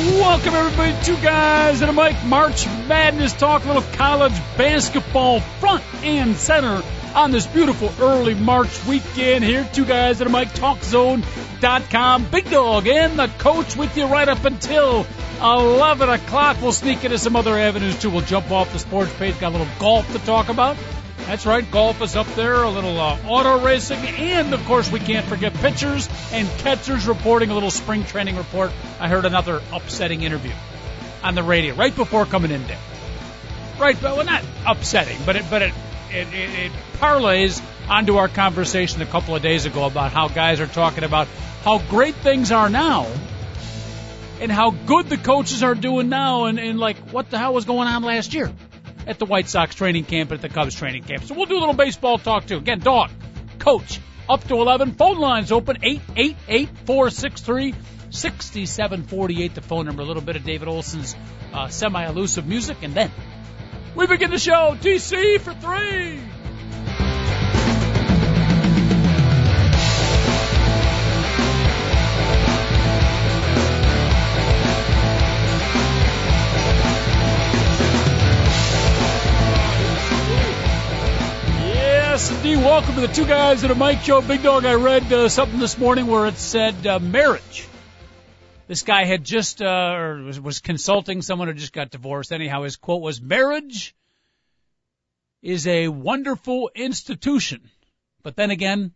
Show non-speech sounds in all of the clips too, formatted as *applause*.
Welcome everybody, to guys and a mic. March Madness talk, a little college basketball front and center on this beautiful early March weekend here. Two guys and a mic, TalkZone.com. Big Dog and the coach with you right up until 11 o'clock. We'll sneak into some other avenues too. We'll jump off the sports page. Got a little golf to talk about. That's right, golf is up there, a little uh, auto racing, and of course, we can't forget pitchers and catchers reporting a little spring training report. I heard another upsetting interview on the radio right before coming in day. Right, but well, not upsetting, but it, but it, it, it, it parlays onto our conversation a couple of days ago about how guys are talking about how great things are now and how good the coaches are doing now and, and like what the hell was going on last year at the White Sox training camp and at the Cubs training camp. So we'll do a little baseball talk too. Again, dog, coach, up to 11. Phone lines open 888-463-6748. The phone number. A little bit of David Olson's uh, semi-elusive music. And then we begin the show. DC for three. Welcome to the Two Guys and a Mic Show. Big Dog, I read uh, something this morning where it said uh, marriage. This guy had just, uh, or was, was consulting someone who just got divorced. Anyhow, his quote was, marriage is a wonderful institution. But then again,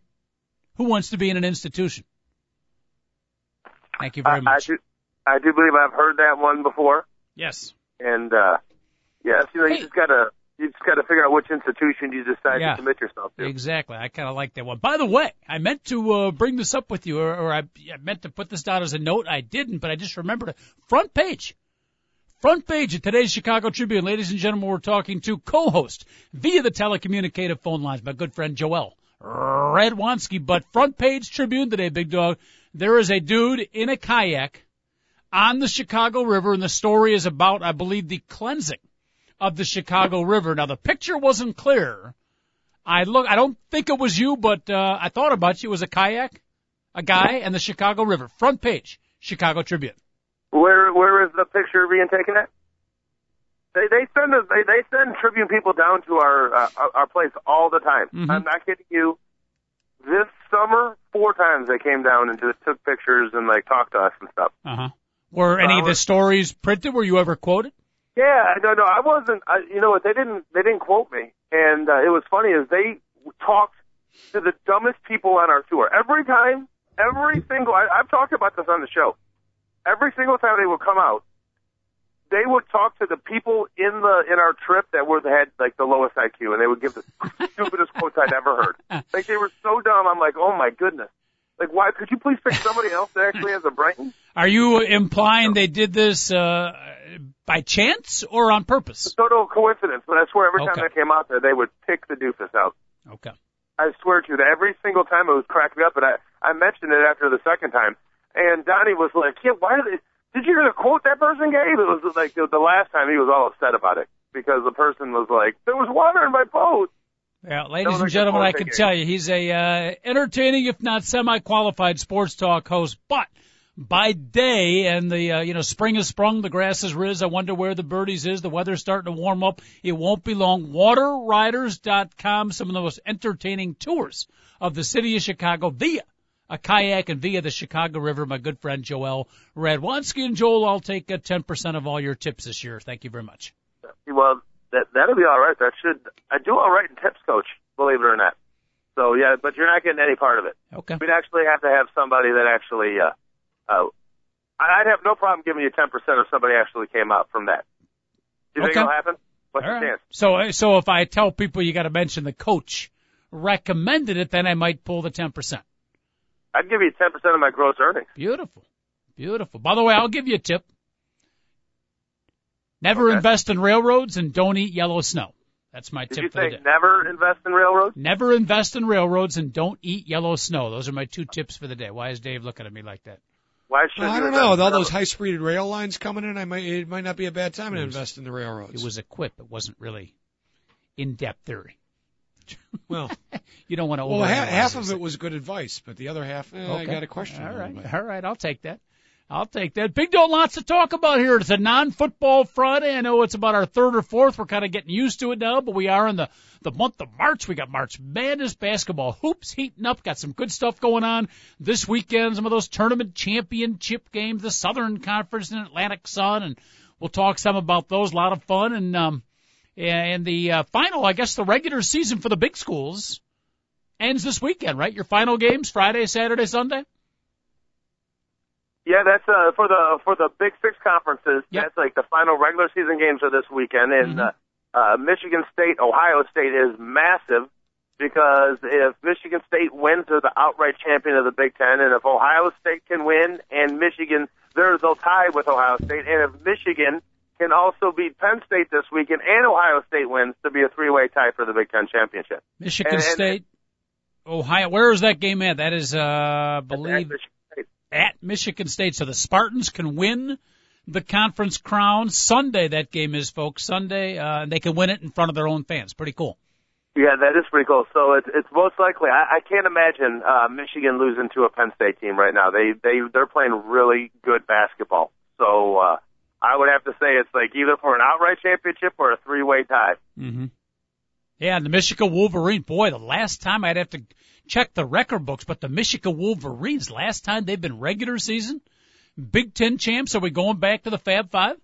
who wants to be in an institution? Thank you very I, much. I do, I do believe I've heard that one before, yes. and uh, yes, you know, Hey. you just gotta, you just gotta figure out which institution you decide Yeah. to commit yourself to. Exactly. I kind of like that one. By the way, I meant to uh, bring this up with you, or, or I, I meant to put this down as a note. I didn't, but I just remembered it. Front page. Front page of today's Chicago Tribune. Ladies and gentlemen, we're talking to co-host via the telecommunicative phone lines, my good friend Joel Radwanski. But front page Tribune today, big dog. There is a dude in a kayak on the Chicago River, and the story is about, I believe, the cleansing of the Chicago River. Now, the picture wasn't clear. I look. I don't think it was you, but uh, I thought about you. It was a kayak, a guy, and the Chicago River. Front page, Chicago Tribune. Where, where is the picture being taken at? They, they send us, they, they send Tribune people down to our, uh, our- place all the time. Mhm. I'm not kidding you. This summer, four times they came down and just took pictures and like talked to us and stuff. Uh huh. Were any of the stories printed? Were you ever quoted? Yeah, no, no, I wasn't. I, you know what? They didn't. They didn't quote me, and uh, it was funny is they talked to the dumbest people on our tour every time. Every single. I, I've talked about this on the show. Every single time they would come out, they would talk to the people in the in our trip that were had like the lowest IQ, and they would give the *laughs* stupidest quotes I'd ever heard. Like they were so dumb. I'm like, oh my goodness. Like, why? Could you please pick somebody else that actually has a brain? Are you implying they did this uh, by chance or on purpose? Total coincidence, but I swear every Okay. time I came out there, they would pick the doofus out. Okay. I swear to you that every single time it was cracking me up, and I I mentioned it after the second time, and Donnie was like, "Yeah, why did did you hear the quote that person gave?" It was like the, the last time he was all upset about it because the person was like, "There was water in my boat." Yeah, ladies and gentlemen, I can tell you he's a uh, entertaining, if not semi-qualified, sports talk host. But by day, and the uh, you know spring has sprung, the grass is riz. I wonder where the birdies is. The weather's starting to warm up. It won't be long. WaterRiders.com, some of the most entertaining tours of the city of Chicago via a kayak and via the Chicago River. My good friend Joel Radwanski and Joel, I'll take uh, 10% of all your tips this year. Thank you very much. Well, that that'll be all right. That should I do all right in tips, coach. Believe it or not. So yeah, but you're not getting any part of it. Okay. We'd actually have to have somebody that actually. uh uh I'd have no problem giving you 10% if somebody actually came out from that. Do you think it'll happen? What's All the right. chance? So, uh, so if I tell people you got to mention the coach recommended it, then I might pull the 10%. I'd give you 10% of my gross earnings. Beautiful. Beautiful. By the way, I'll give you a tip. Never Okay. invest in railroads and don't eat yellow snow. That's my Did tip you for the day. never invest in railroads? Never invest in railroads and don't eat yellow snow. Those are my two tips for the day. Why is Dave looking at me like that? Why should Well, I don't know. With all those high-speed rail lines coming in, I might it might not be a bad time to invest in the railroads. It was a quip. It wasn't really in-depth theory. well, *laughs* You don't want to well, half, half of it was good advice, but the other half, eh, I Okay. got a question. All a little right, bit. all right, I'll take that. I'll take that. Big Dog, lots to talk about here. It's a non-football Friday. I know it's about our third or fourth. We're kind of getting used to it now, but we are in the the month of March. We got March Madness basketball hoops heating up. Got some good stuff going on this weekend. Some of those tournament championship games, the Southern Conference and Atlantic Sun, and we'll talk some about those. A lot of fun and um and the uh, final, I guess, the regular season for the big schools ends this weekend, right? Your final games Friday, Saturday, Sunday. Yeah, that's uh, for the for the Big Six conferences. Yep. That's like the final regular season games are this weekend, and Mhm. uh, uh, Michigan State, Ohio State is massive because if Michigan State wins, they're the outright champion of the Big Ten, and if Ohio State can win and Michigan, they're they'll tie with Ohio State, and if Michigan can also beat Penn State this weekend and Ohio State wins to be a three-way tie for the Big Ten championship. Michigan And- and- State, Ohio. Where is that game at? That is, uh, I believe. At Michigan State. So the Spartans can win the conference crown Sunday. That game is, folks. Sunday, uh, and they can win it in front of their own fans. Pretty cool. Yeah, that is pretty cool. So it's it's most likely. I, I can't imagine uh, Michigan losing to a Penn State team right now. They they they're playing really good basketball. So uh, I would have to say it's like either for an outright championship or a three way tie. Mm-hmm. Yeah, and the Michigan Wolverine. Boy, the last time I'd have to check the record books, but the Michigan Wolverines, last time they've been regular season, Big Ten champs. Are we going back to the Fab Five?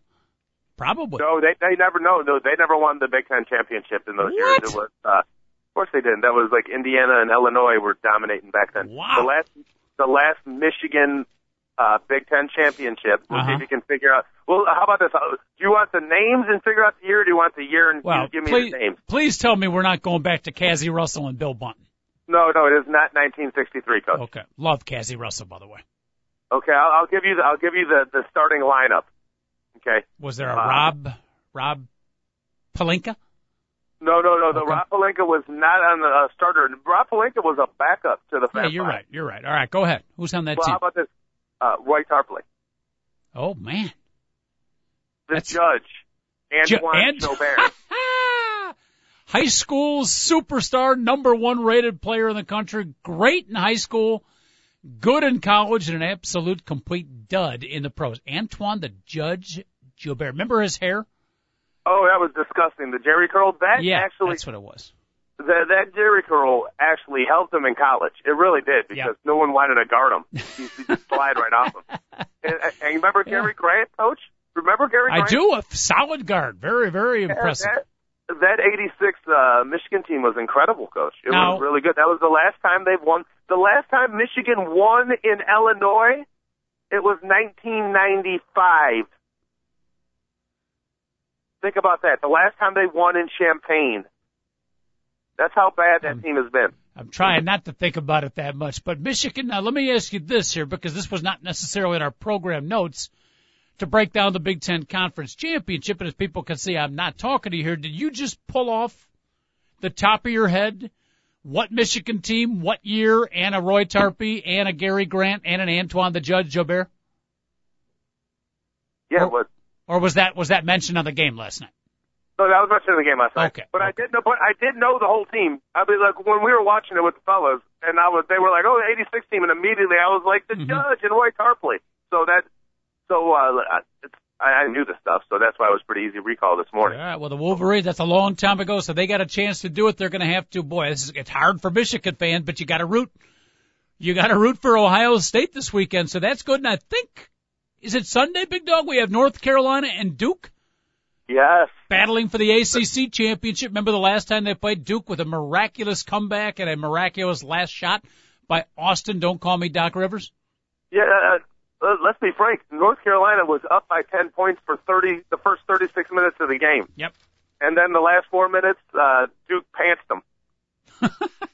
Probably. No, they they never know. No, they never won the Big Ten championship in those What? years. It was uh, of course they didn't. That was like Indiana and Illinois were dominating back then. Wow. The last the last Michigan uh, Big Ten championship. We'll see Uh-huh. if you can figure out. Well, how about this? Uh, Do you want the names and figure out the year? Or do you want the year and Well, give me please, the names? please tell me we're not going back to Cazzie Russell and Bill Buntin. No, no, it is not 1963, coach. Okay, love Cazzie Russell, by the way. Okay, I'll, I'll give you the I'll give you the the starting lineup. Okay. Was there a Uh, Rob Rob Pelinka? No, no, no. The Okay. Rob Pelinka was not on the uh, starter. Rob Pelinka was a backup to the. Yeah, you're right. You're right. All right, go ahead. Who's on that Well, team? how about this? Uh, Roy Tarpley, Oh man, the That's- judge, Antoine and- Joubert. *laughs* high school superstar, number one rated player in the country. Great in high school, good in college, and an absolute complete dud in the pros. Antoine the Judge Gilbert. Remember his hair? Oh, that was disgusting. The Jheri curl. That yeah, actually, that's what it was. that that Jheri curl actually helped him in college. It really did because Yeah. no one wanted to guard him. *laughs* He, he just slide right off him. And, and you remember Gary Grant, coach? Remember Gary Grant? I do a solid guard. Very, very Yeah, impressive. That, that 86 uh, Michigan team was incredible, coach. It Now- was really good. That was the last time they've won. The last time Michigan won in Illinois, it was 1995. Think about that. The last time they won in Champaign. That's how bad that Um, team has been. I'm trying not to think about it that much. But Michigan, now let me ask you this here, because this was not necessarily in our program notes to break down the Big Ten Conference Championship. And as people can see, I'm not talking to you here. Did you just pull off the top of your head what Michigan team, what year, and a Roy Tarpley, and a Gary Grant, and an Antoine the Judge Joubert? Yeah, it was. Or was that was that mentioned on the game last night? So that was much in the game last night. Okay, But I okay. did know, but I did know the whole team. I mean, like when we were watching it with the fellas, and I was, they were like, "Oh, the '86 team," and immediately I was like, "The Mhm. judge and Roy Tarpley." So that, so uh, I- it's, I, I knew the stuff, so that's why it was pretty easy to recall this morning. right. Well, the Wolverines, that's a long time ago, so they got a chance to do it. They're going to have to. Boy, this is it's hard for Michigan fans, but you got to root. You got to root for Ohio State this weekend, so that's good. And I think is it Sunday, Big Dog? We have North Carolina and Duke Yes, battling for the ACC championship. Remember the last time they played Duke with a miraculous comeback and a miraculous last shot by Austin? Don't call me Doc Rivers. yeah. Uh, let's be frank. North Carolina was up by 10 points for 30, the first 36 minutes of the game, Yep. and then the last four minutes, uh, Duke pantsed them. *laughs*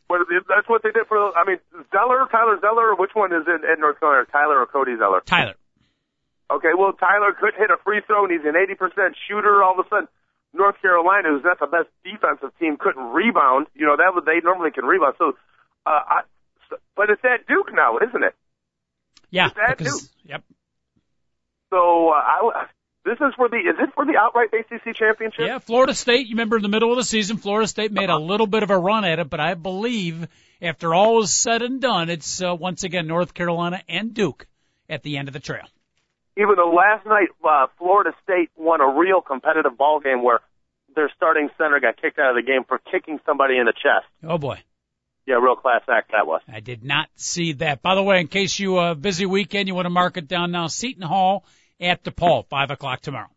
What- that's what they did for. I mean, Zeller, Tyler Zeller, which one is in, in North Carolina? Tyler or Cody Zeller? Tyler. Okay, well Tyler could hit a free throw and he's an 80% shooter. All of a sudden, North Carolina, who's not the best defensive team, couldn't rebound. You know that would they normally can rebound. So, uh, I, but it's at Duke now, isn't it? Yeah, It's at because, Duke. yep. So uh, I, this is for the is it for the outright ACC championship? Yeah, Florida State, you remember in the middle of the season, Florida State made a little bit of a run at it, but I believe after all is said and done, it's uh, once again North Carolina and Duke at the end of the trail. Even though last night uh, Florida State won a real competitive ball game where their starting center got kicked out of the game for kicking somebody in the chest. Oh boy. Yeah, real class act that was. I did not see that. By the way, in case you uh busy weekend, you want to mark it down now. Seton Hall at DePaul, five o'clock tomorrow.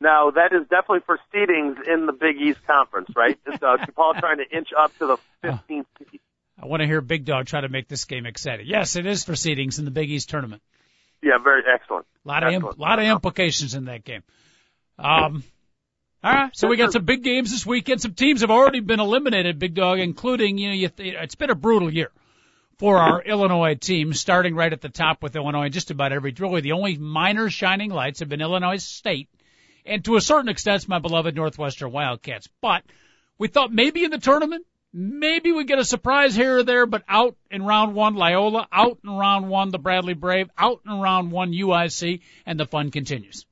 Now that is definitely for seedings in the Big East Conference, right? It's, uh, *laughs* DePaul trying to inch up to the 15th. seed. I want to hear Big Dog try to make this game exciting. Yes, it is for seedings in the Big East tournament. Yeah, very excellent. A lot of Excellent. imp- lot of implications in that game. Um, all right, so we got some big games this weekend. Some teams have already been eliminated, Big Dog, including you know you th- it's been a brutal year for our *laughs* Illinois team, starting right at the top with Illinois. Just about every really the only minor shining lights have been Illinois State, and to a certain extent, my beloved Northwestern Wildcats. But we thought maybe in the tournament. Maybe we get a surprise here or there, but out in round one, Loyola, out in round one, the Bradley Brave, out in round one, UIC, and the fun continues.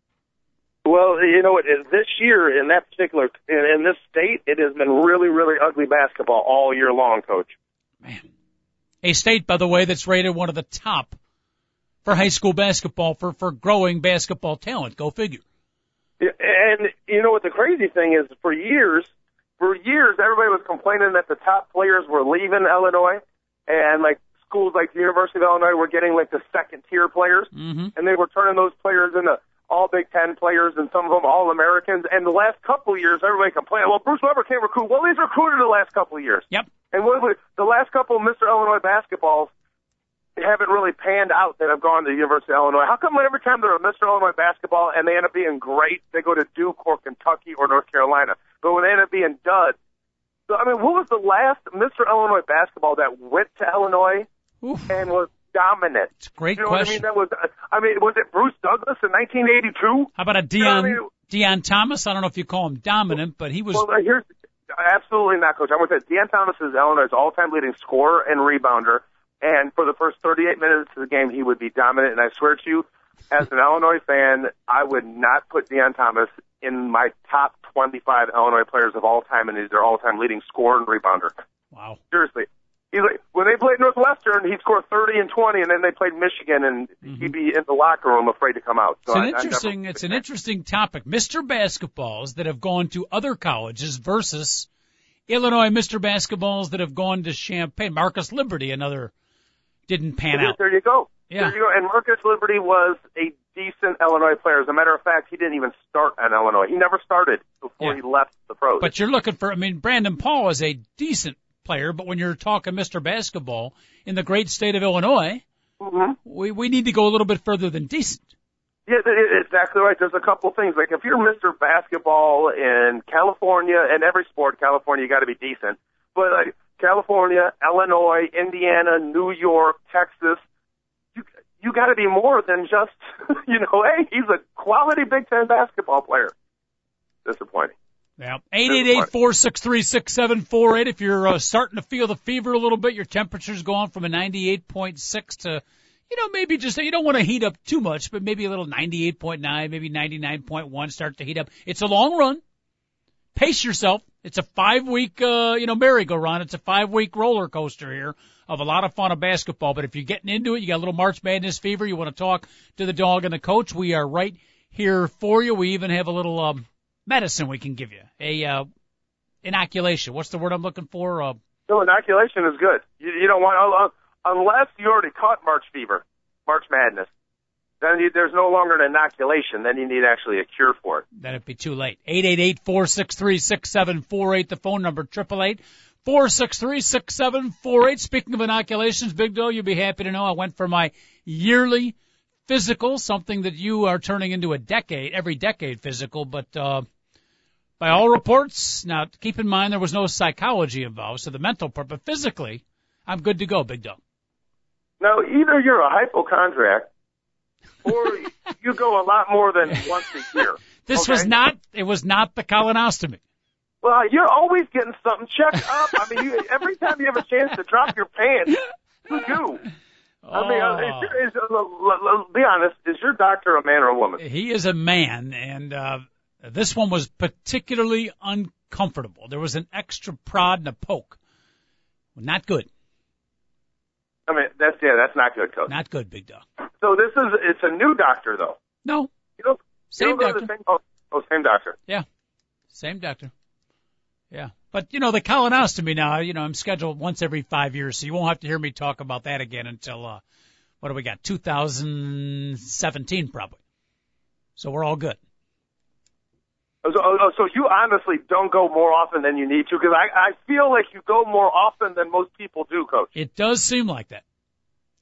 Well, you know what? This year in that particular in, in this state, it has been really, really ugly basketball all year long, Coach. Man. A state, by the way, that's rated one of the top for high school basketball for, for growing basketball talent. Go figure. Yeah, And you know what? The crazy thing is, for years, for years, everybody was complaining that the top players were leaving Illinois, and like schools like the University of Illinois were getting like the second tier players, Mm-hmm. and they were turning those players into all Big Ten players and some of them all Americans. And the last couple of years, everybody complained, well, Bruce Weber can't recruit. Well, he's recruited the last couple of years. Yep. And what, the last couple of Mr. Illinois basketballs haven't really panned out that have gone to the University of Illinois. How come every time they're a Mr. Illinois basketball and they end up being great, they go to Duke or Kentucky or North Carolina? But when they end up being duds, so I mean, what was the last Mr. Illinois basketball that went to Illinois Oof. and was dominant? It's a great You know what I question. mean? That was, I mean, was it Bruce Douglas in 1982? How about a You know I mean? Deon Thomas? I don't know if you call him dominant, but he was, Well, uh, here's absolutely not, Coach. I'm going to say Deon Thomas is Illinois' all-time leading scorer and rebounder, and for the first 38 minutes of the game, he would be dominant. And I swear to you, as an Illinois fan, I would not put Deon Thomas in my top 25 Illinois players of all time, and he's their all-time leading scorer and rebounder. wow. Seriously. He's like, when they played Northwestern, he scored 30 and 20, and then they played Michigan, and mm-hmm. he'd be in the locker room afraid to come out. So It's an I- I never- interesting, it's an interesting topic. Mr. Basketballs that have gone to other colleges versus Illinois Mr. Basketballs that have gone to Champaign. Marcus Liberty, another, didn't pan out. There you go. Yeah. There you go. And Marcus Liberty was a decent Illinois player. As a matter of fact, he didn't even start at Illinois. He never started before Yeah. he left the pros. But you're looking for, I mean, Brandon Paul is a decent player, but when you're talking Mr. Basketball in the great state of Illinois, Mhm. we, we need to go a little bit further than decent. Yeah, exactly right. There's a couple things. Like if you're Mr. Basketball in California and every sport, California, you got to be decent. But like California, Illinois, Indiana, New York, Texas, you you got to be more than just *laughs* you know. Hey, he's a quality Big Ten basketball player. Disappointing. Yeah. Eight eight eight four six three six seven four eight. If you're uh, starting to feel the fever a little bit, your temperature's going from a 98.6 to, you know, maybe just, you don't want to heat up too much, but maybe a little 98.9, maybe 99.1 start to heat up. It's a long run. Pace yourself. It's a five week, uh, you know, merry-go-round. It's a five week roller coaster here of a lot of fun of basketball. But if you're getting into it, you got a little March Madness fever, you want to talk to the dog and the coach, we are right here for you. We even have a little, um, medicine we can give you. A, uh, inoculation. What's the word I'm looking for? Uh, No, inoculation is good. You, you don't want uh, unless you already caught March fever, March Madness. Then you, there's no longer an inoculation. Then you need actually a cure for it. then it'd be too late. Eight eight eight four six three six seven four eight. The phone number triple eight four six three six seven four eight. Speaking of inoculations, Big Doe, you'll be happy to know I went for my yearly physical, something that you are turning into a decade, every decade physical, but uh by all reports, now keep in mind there was no psychology involved, so the mental part, but physically, I'm good to go, Big Doe. Now, either you're a hypochondriac or *laughs* you go a lot more than once a year. This Okay. was not. It was not the colonostomy. Well, you're always getting something checked up. I mean, you, every time you have a chance to drop your pants, you do. I mean, uh, is, is, uh, be honest, is your doctor a man or a woman? he is a man, and uh, this one was particularly uncomfortable. There was an extra prod and a poke. Not good. I mean, that's yeah, that's not good, coach. Not good, big dog. So this is it's a new doctor though. No, You know, same you don't go to doctor. same, oh, oh, same doctor. Yeah, same doctor. Yeah. But, you know, the colonostomy now, you know, I'm scheduled once every five years, so you won't have to hear me talk about that again until, uh, what do we got? 2017 probably. So we're all good. So, oh, oh, so you honestly don't go more often than you need to because I I feel like you go more often than most people do, coach. It does seem like that.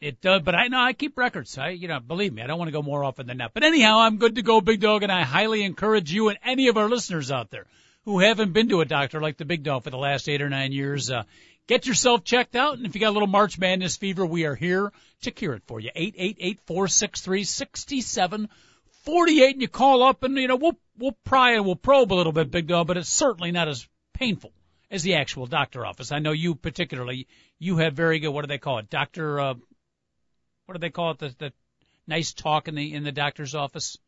It does, but I know I keep records. I, you know, believe me, I don't want to go more often than that. But anyhow, I'm good to go, big dog, and I highly encourage you and any of our listeners out there who haven't been to a doctor like the big dog for the last eight or nine years, uh, get yourself checked out. And if you got a little March Madness fever, we are here to cure it for you. Eight eight eight four six three sixty seven forty eight, and you call up, and you know we'll we'll pry and we'll probe a little bit, big dog, but it's certainly not as painful as the actual doctor office. I know you particularly. You have very good. What do they call it, doctor? Uh, what do they call it? The, the nice talk in the in the doctor's office.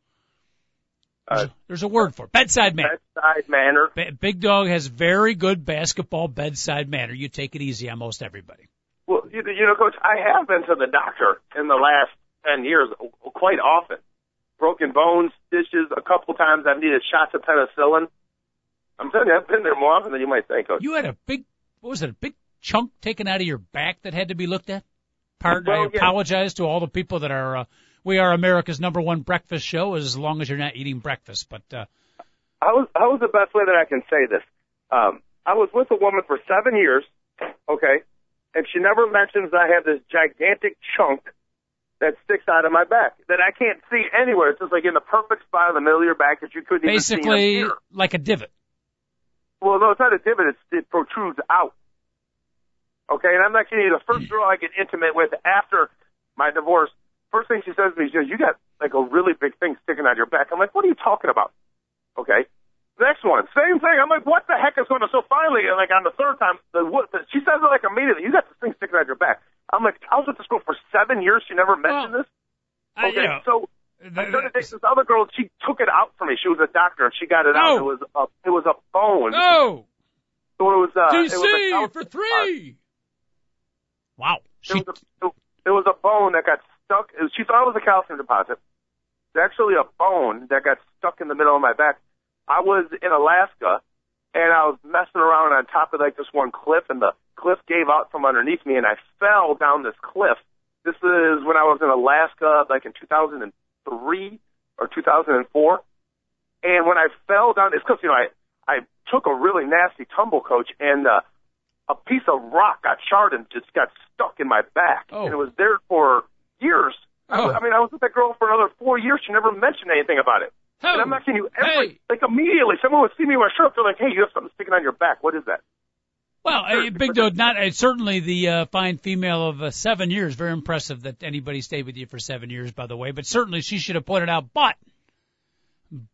There's, Uh, a, there's a word for it. bedside manner. Bedside manner. Big Dog has very good basketball bedside manner. You take it easy on most everybody. Well, you, you know, coach, I have been to the doctor in the last ten years quite often. Broken bones, stitches, a couple times I've needed shots of penicillin. I'm telling you, I've been there more often than you might think, coach. You had a big, what was it, a big chunk taken out of your back that had to be looked at? Pardon, I Well, yeah. apologize to all the people that are, uh, we are America's number one breakfast show as long as you're not eating breakfast. But, uh, How was how was the best way that I can say this? Um, I was with a woman for seven years, okay, and she never mentions I have this gigantic chunk that sticks out of my back that I can't see anywhere. It's just like in the perfect spot in the middle of your back that you couldn't even see. basically in a mirror. like a divot. Well, no, it's not a divot. It's, it protrudes out. Okay, and I'm not kidding you. The first girl I get intimate with after my divorce, first thing she says to me, she goes, "You got like a really big thing sticking out your back." I'm like, "What are you talking about?" Okay. Next one, same thing. I'm like, "What the heck is going on?" So finally, like on the third time, the, what, the, she says it like immediately. You got this thing sticking out your back. I'm like, I was with this girl for seven years. She never mentioned Well, this. I- Okay, you know, so I started dating this other girl. She took it out for me. She was a doctor, and she got it out. It was a, it was a bone. no, So it was uh, it was a DC for three. Wow. It She, was, a, it was a bone that got stuck. She thought it was a calcium deposit. It's actually a bone that got stuck in the middle of my back. I was in Alaska, and I was messing around on top of like this one cliff, and the cliff gave out from underneath me, and I fell down this cliff. This is when I was in Alaska, like in 2003 or 2004. And when I fell down, it's because you know I I took a really nasty tumble, coach, and uh, a piece of rock got charred and just got stuck in my back, Oh. and it was there for years. I, Oh. I mean, I was with that girl for another four years. She never mentioned anything about it. Oh. And I'm not kidding you. Every, Hey. like immediately, someone would see me with a shirt. They're like, "Hey, you have something sticking on your back. What is that?" Well, uh, Big Dog, not uh, certainly the uh, fine female of uh, seven years. Very impressive that anybody stayed with you for seven years, by the way. But certainly she should have pointed out. But,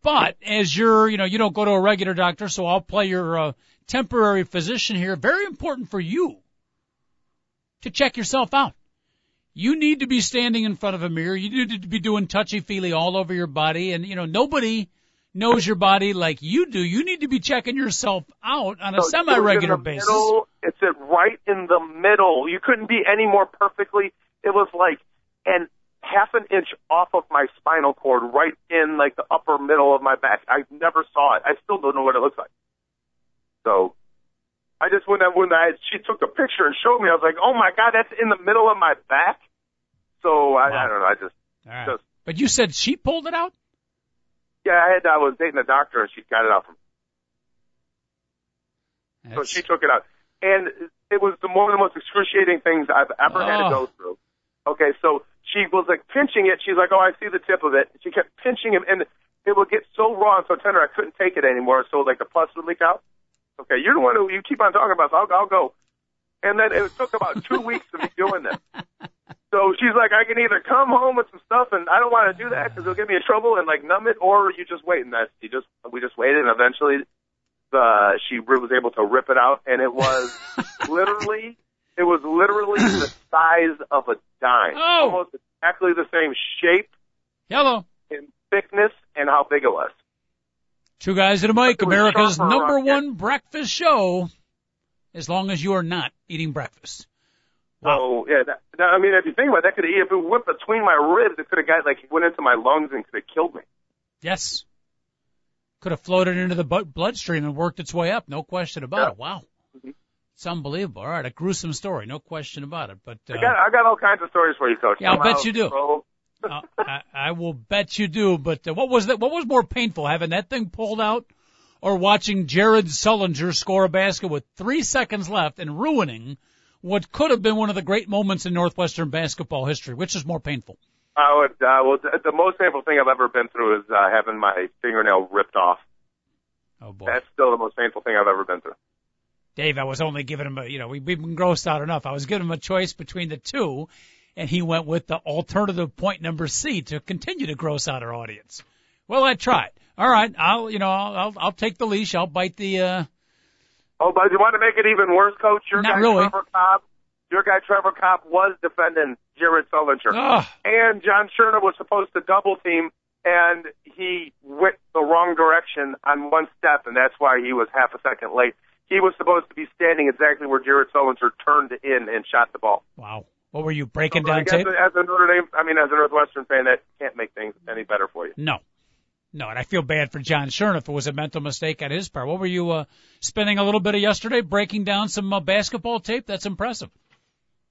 but as you're, you know, you don't go to a regular doctor, so I'll play your uh, temporary physician here. Very important for you to check yourself out. You need to be standing in front of a mirror. You need to be doing touchy feely all over your body, and you know nobody knows your body like you do. You need to be checking yourself out on a So in semi-regular basis. Middle, it's it right in the middle. You couldn't be any more perfectly. It was like an half an inch off of my spinal cord, right in like the upper middle of my back. I never saw it. I still don't know what it looks like. So I just when I when I she took a picture and showed me, I was like, oh my god, that's in the middle of my back. So I, Wow. I don't know. I just right. Just- But you said she pulled it out? yeah, I had I was dating a doctor and she got it out from So she took it out. And it was the one of the most excruciating things I've ever had to Oh. go through. Okay, so she was like pinching it. She's like, oh, I see the tip of it. She kept pinching it, and it would get so raw and so tender, I couldn't take it anymore. So like the pus would leak out. Okay, you're the one who you keep on talking about. So I'll, I'll go. And then it took about two *laughs* weeks of me doing this. So she's like, I can either come home with some stuff, and I don't want to do that because it'll get me in trouble and like numb it, or you just wait. And that she just we just waited, and eventually, the she was able to rip it out, and it was *laughs* literally, it was literally the size of a dime, Oh. almost exactly the same shape Hello. in thickness, and how big it was. Two guys at a mic, America's number one breakfast show, as long as you are not eating breakfast. Wow. So yeah, that, that, I mean, if you think about it, that could if it went between my ribs, it could have got like went into my lungs and could have killed me. Yes. Could have floated into the bloodstream and worked its way up. No question about Yeah. it. Wow. Mhm. It's unbelievable. All right, a gruesome story. No question about it. But uh, I got I got all kinds of stories for you, Coach. Yeah, I'll bet you do. so- *laughs* uh, I, I will bet you do. But uh, what was that? What was more painful, having that thing pulled out, or watching Jared Sullinger score a basket with three seconds left and ruining what could have been one of the great moments in Northwestern basketball history? Which is more painful? I would. Uh, well, the, the most painful thing I've ever been through is uh, having my fingernail ripped off. Oh boy, That's still the most painful thing I've ever been through. Dave, I was only giving him a, you know, we, we've been grossed out enough. I was giving him a choice between the two, and he went with the alternative point number C to continue to gross out our audience. Well, I tried. All right, I'll, you know, I'll, I'll, I'll take the leash. I'll bite the, uh, Oh, but you want to make it even worse, Coach? Your Not guy really. Trevor Cobb, your guy Trevor Cobb was defending Jared Sullinger, ugh, and John Shurna was supposed to double team, and he went the wrong direction on one step, and that's why he was half a second late. He was supposed to be standing exactly where Jared Sullinger turned in and shot the ball. wow. What were you breaking I down guess tape? as a Notre Dame, I mean, as a Northwestern fan, that can't make things any better for you. No. No, and I feel bad for John Shurna if it was a mental mistake on his part. What were you, uh, spending a little bit of yesterday breaking down some uh, basketball tape? That's impressive.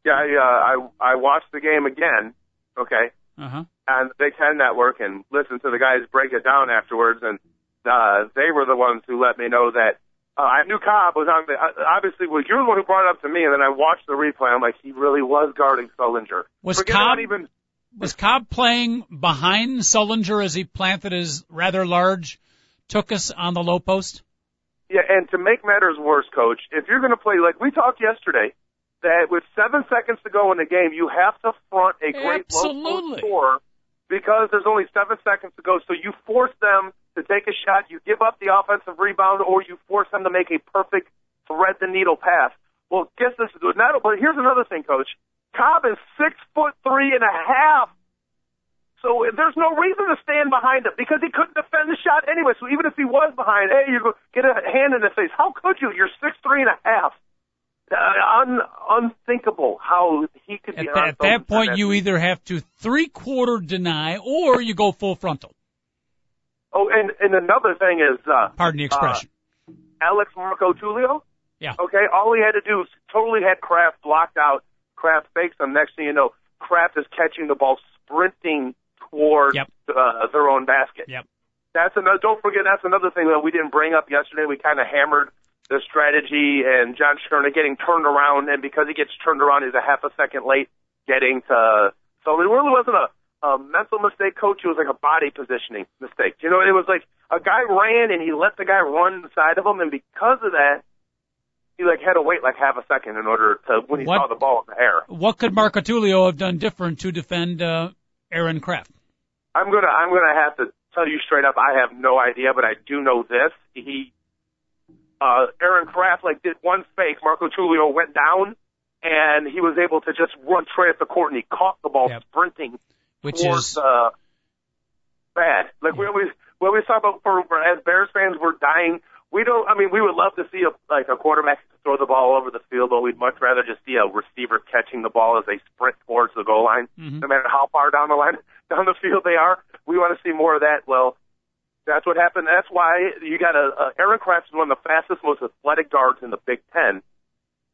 Yeah, I, uh, I I watched the game again. Okay, Uh huh. on the Big Ten Network and listened to the guys break it down afterwards, and uh, they were the ones who let me know that uh, I knew Cobb was on the. Uh, obviously, well, you're the one who brought it up to me, and then I watched the replay. I'm like, he really was guarding Sullinger. Was Forget Cobb- even. Was Cobb playing behind Sullinger as he planted his rather large took us on the low post? Yeah, and to make matters worse, Coach, if you're going to play like we talked yesterday, that with seven seconds to go in the game, you have to front a great low Absolutely. post score because there's only seven seconds to go. So you force them to take a shot, you give up the offensive rebound, or you force them to make a perfect thread the needle pass. Well, guess this is good. Not, but here's another thing, Coach. Cobb is six foot three and a half. So there's no reason to stand behind him because he couldn't defend the shot anyway. So even if he was behind, hey, you go get a hand in the face. How could you? You're six three and a half. Uh, un, unthinkable how he could At, be that- at that point, you either have to three quarter deny or you go full frontal. Oh, and and another thing is, uh, Pardon the expression. Alex Marcotullio. Yeah. Okay, all he had to do was totally had Craft blocked out. Craft fakes him. Next thing you know, Craft is catching the ball, sprinting toward Yep. uh, their own basket. Yep. That's another. Don't forget, that's another thing that we didn't bring up yesterday. We kind of hammered the strategy and John Shurna getting turned around, and because he gets turned around, he's a half a second late getting to. So it really wasn't a, a mental mistake, coach. It was like a body positioning mistake. You know, it was like a guy ran and he let the guy run inside of him, and because of that, he like had to wait like half a second in order to when he What- saw the ball in the air. What could Marcotullio have done different to defend uh, Aaron Craft? I'm gonna I'm gonna have to tell you straight up. I have no idea, but I do know this. He, uh, Aaron Craft, like did one fake. Marcotullio went down, and he was able to just run straight at the court, and he caught the ball Yep. sprinting Which towards is uh, bad. Like we always we always talk about for, for as Bears fans, we're dying. We don't. I mean, we would love to see a like a quarterback throw the ball over the field, but we'd much rather just see a receiver catching the ball as they sprint towards the goal line, Mhm. no matter how far down the line *laughs* down the field they are. We want to see more of that. Well, that's what happened. That's why you got a, a Aaron Craft is one of the fastest, most athletic guards in the Big Ten,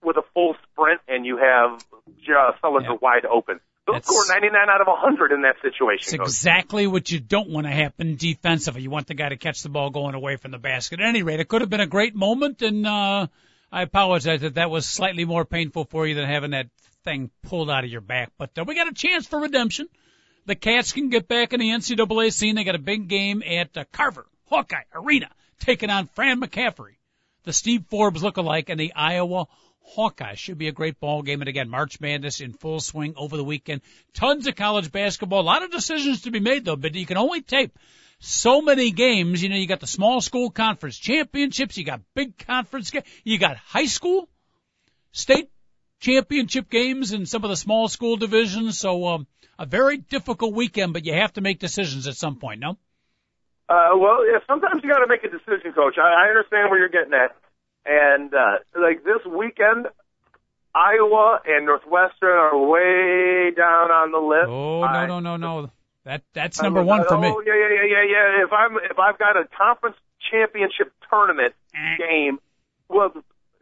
with a full sprint, and you have uh, Sullinger Yeah. wide open. They'll That's- score 99 out of 100 in that situation. Coach. exactly what you don't want to happen defensively. You want the guy to catch the ball going away from the basket. At any rate, it could have been a great moment, and uh, I apologize that that was slightly more painful for you than having that thing pulled out of your back. But uh, we got a chance for redemption. The Cats can get back in the NCAA scene. They got a big game at uh, Carver Hawkeye Arena, taking on Fran McCaffery, the Steve Forbes lookalike, and the Iowa Hawkeyes. Should be a great ball game. And again, March Madness in full swing over the weekend. Tons of college basketball. A lot of decisions to be made though, but you can only tape so many games. You know, you got the small school conference championships. You got big conference. You got high school, state championship games in some of the small school divisions. So, um, a very difficult weekend, but you have to make decisions at some point, no? Uh, well, yeah, sometimes you got to make a decision, coach. I, I understand where you're getting at. And, uh, like this weekend, Iowa and Northwestern are way down on the list. Oh, no, no, no, no. That, that's number one for oh, me. yeah, yeah, yeah, yeah, yeah. If I'm, if I've got a conference championship tournament Eh. game, well,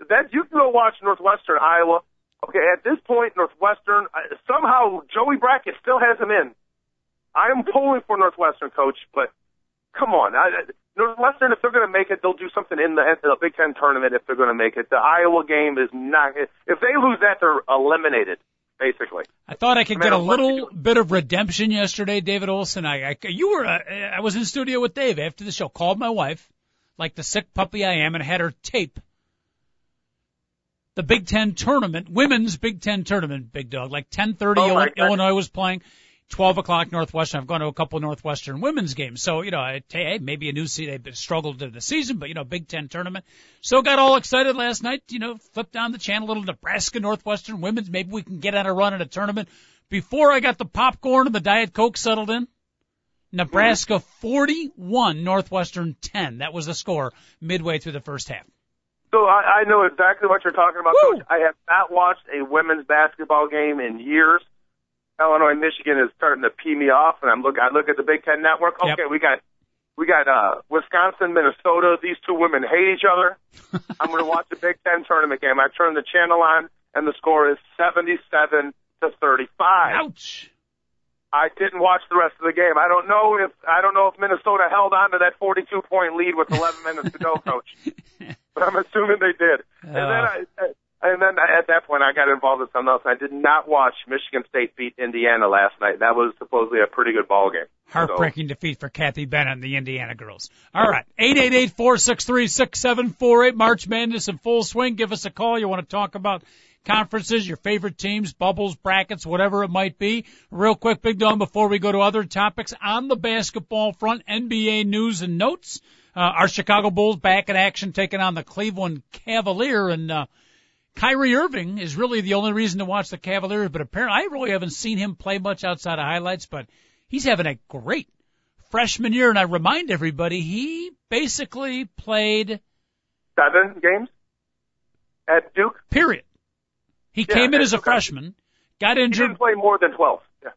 that, you can go watch Northwestern, Iowa. Okay, at this point, Northwestern, uh, somehow Joey Brackett still has him in. I am pulling for Northwestern, coach, but come on. I, I- Northwestern, if they're going to make it, they'll do something in the, in the Big Ten tournament if they're going to make it. The Iowa game is not, if they lose that, they're eliminated, basically. I thought I could get a little bit of redemption yesterday, David Olson. I, I you were, uh, I was in studio with Dave after the show. Called my wife, like the sick puppy I am, and had her tape the Big Ten tournament, women's Big Ten tournament, big dog. Like 10:30, Oh, God. Illinois was playing. 12 o'clock Northwestern. I've gone to a couple Northwestern women's games. So, you know, I, hey, maybe a new seed. They've struggled to the season, but, you know, Big Ten tournament. So got all excited last night, you know, flipped down the channel, little Nebraska Northwestern women's. Maybe we can get on a run at a tournament. Before I got the popcorn and the Diet Coke settled in, Nebraska 41, Northwestern 10. That was the score midway through the first half. So I, I know exactly what you're talking about, Woo! Coach. I have not watched a women's basketball game in years. Illinois, Michigan is starting to pee me off, and I'm look. I look at the Big Ten Network. Yep. Okay, we got we got uh Wisconsin, Minnesota. These two women hate each other. *laughs* I'm going to watch the Big Ten tournament game. I turn the channel on, and the score is 77 to 35. Ouch. I didn't watch the rest of the game. I don't know if I don't know if Minnesota held on to that 42 point lead with 11 minutes to go, coach. *laughs* But I'm assuming they did. And then I and then at that point I got involved in something else. I did not watch Michigan State beat Indiana last night. That was supposedly a pretty good ball game. Heartbreaking defeat for Kathy Bennett and the Indiana girls. All right. 888-463-6748. March Madness in full swing. Give us a call. You want to talk about conferences, your favorite teams, bubbles, brackets, whatever it might be. Real quick, Big Dog, before we go to other topics on the basketball front, NBA news and notes. Uh, our Chicago Bulls back in action taking on the Cleveland Cavalier and, uh, Kyrie Irving is really the only reason to watch the Cavaliers, but apparently I really haven't seen him play much outside of highlights, but he's having a great freshman year. And I remind everybody, he basically played, Seven games at Duke. period. He Yeah, came in as a freshman, got He injured, didn't play more than 12. Yeah.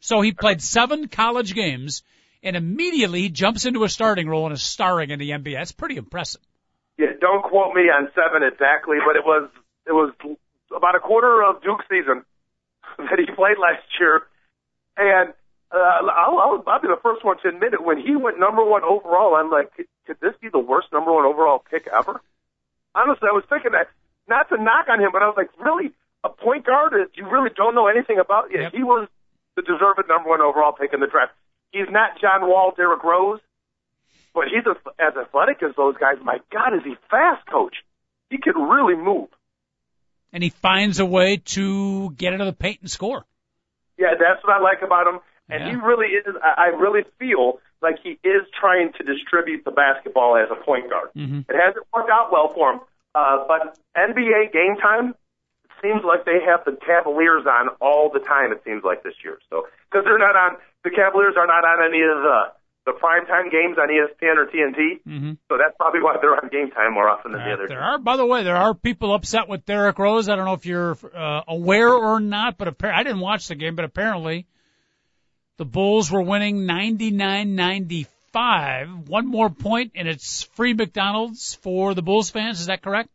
so he played seven college games, and immediately he jumps into a starting role and is starring in the NBA. That's pretty impressive. Yeah, don't quote me on seven exactly, but it was it was about a quarter of Duke season *laughs* that he played last year, and uh, I'll, I'll, I'll be the first one to admit it. When he went number one overall, I'm like, could, could this be the worst number one overall pick ever? Honestly, I was thinking that not to knock on him, but I was like, really, a point guard that you really don't know anything about? Yeah, Yep. he was the deserved number one overall pick in the draft. He's not John Wall, Derrick Rose, but he's a, as athletic as those guys. My God, is he fast, coach? He can really move. And he finds a way to get into the paint and score. Yeah, that's what I like about him. And Yeah. he really is. I really feel like he is trying to distribute the basketball as a point guard. Mhm. It hasn't worked out well for him. Uh, but NBA game time it seems like they have the Cavaliers on all the time. It seems like this year. So because they're not on, the Cavaliers are not on any of the the primetime games on ESPN or TNT. Mm-hmm. So that's probably why they're on game time more often than the Uh, other. there are, by the way, there are people upset with Derrick Rose. I don't know if you're uh, aware or not, but appar- I didn't watch the game, but apparently the Bulls were winning 99-95. One more point, and it's free McDonald's for the Bulls fans. Is that correct?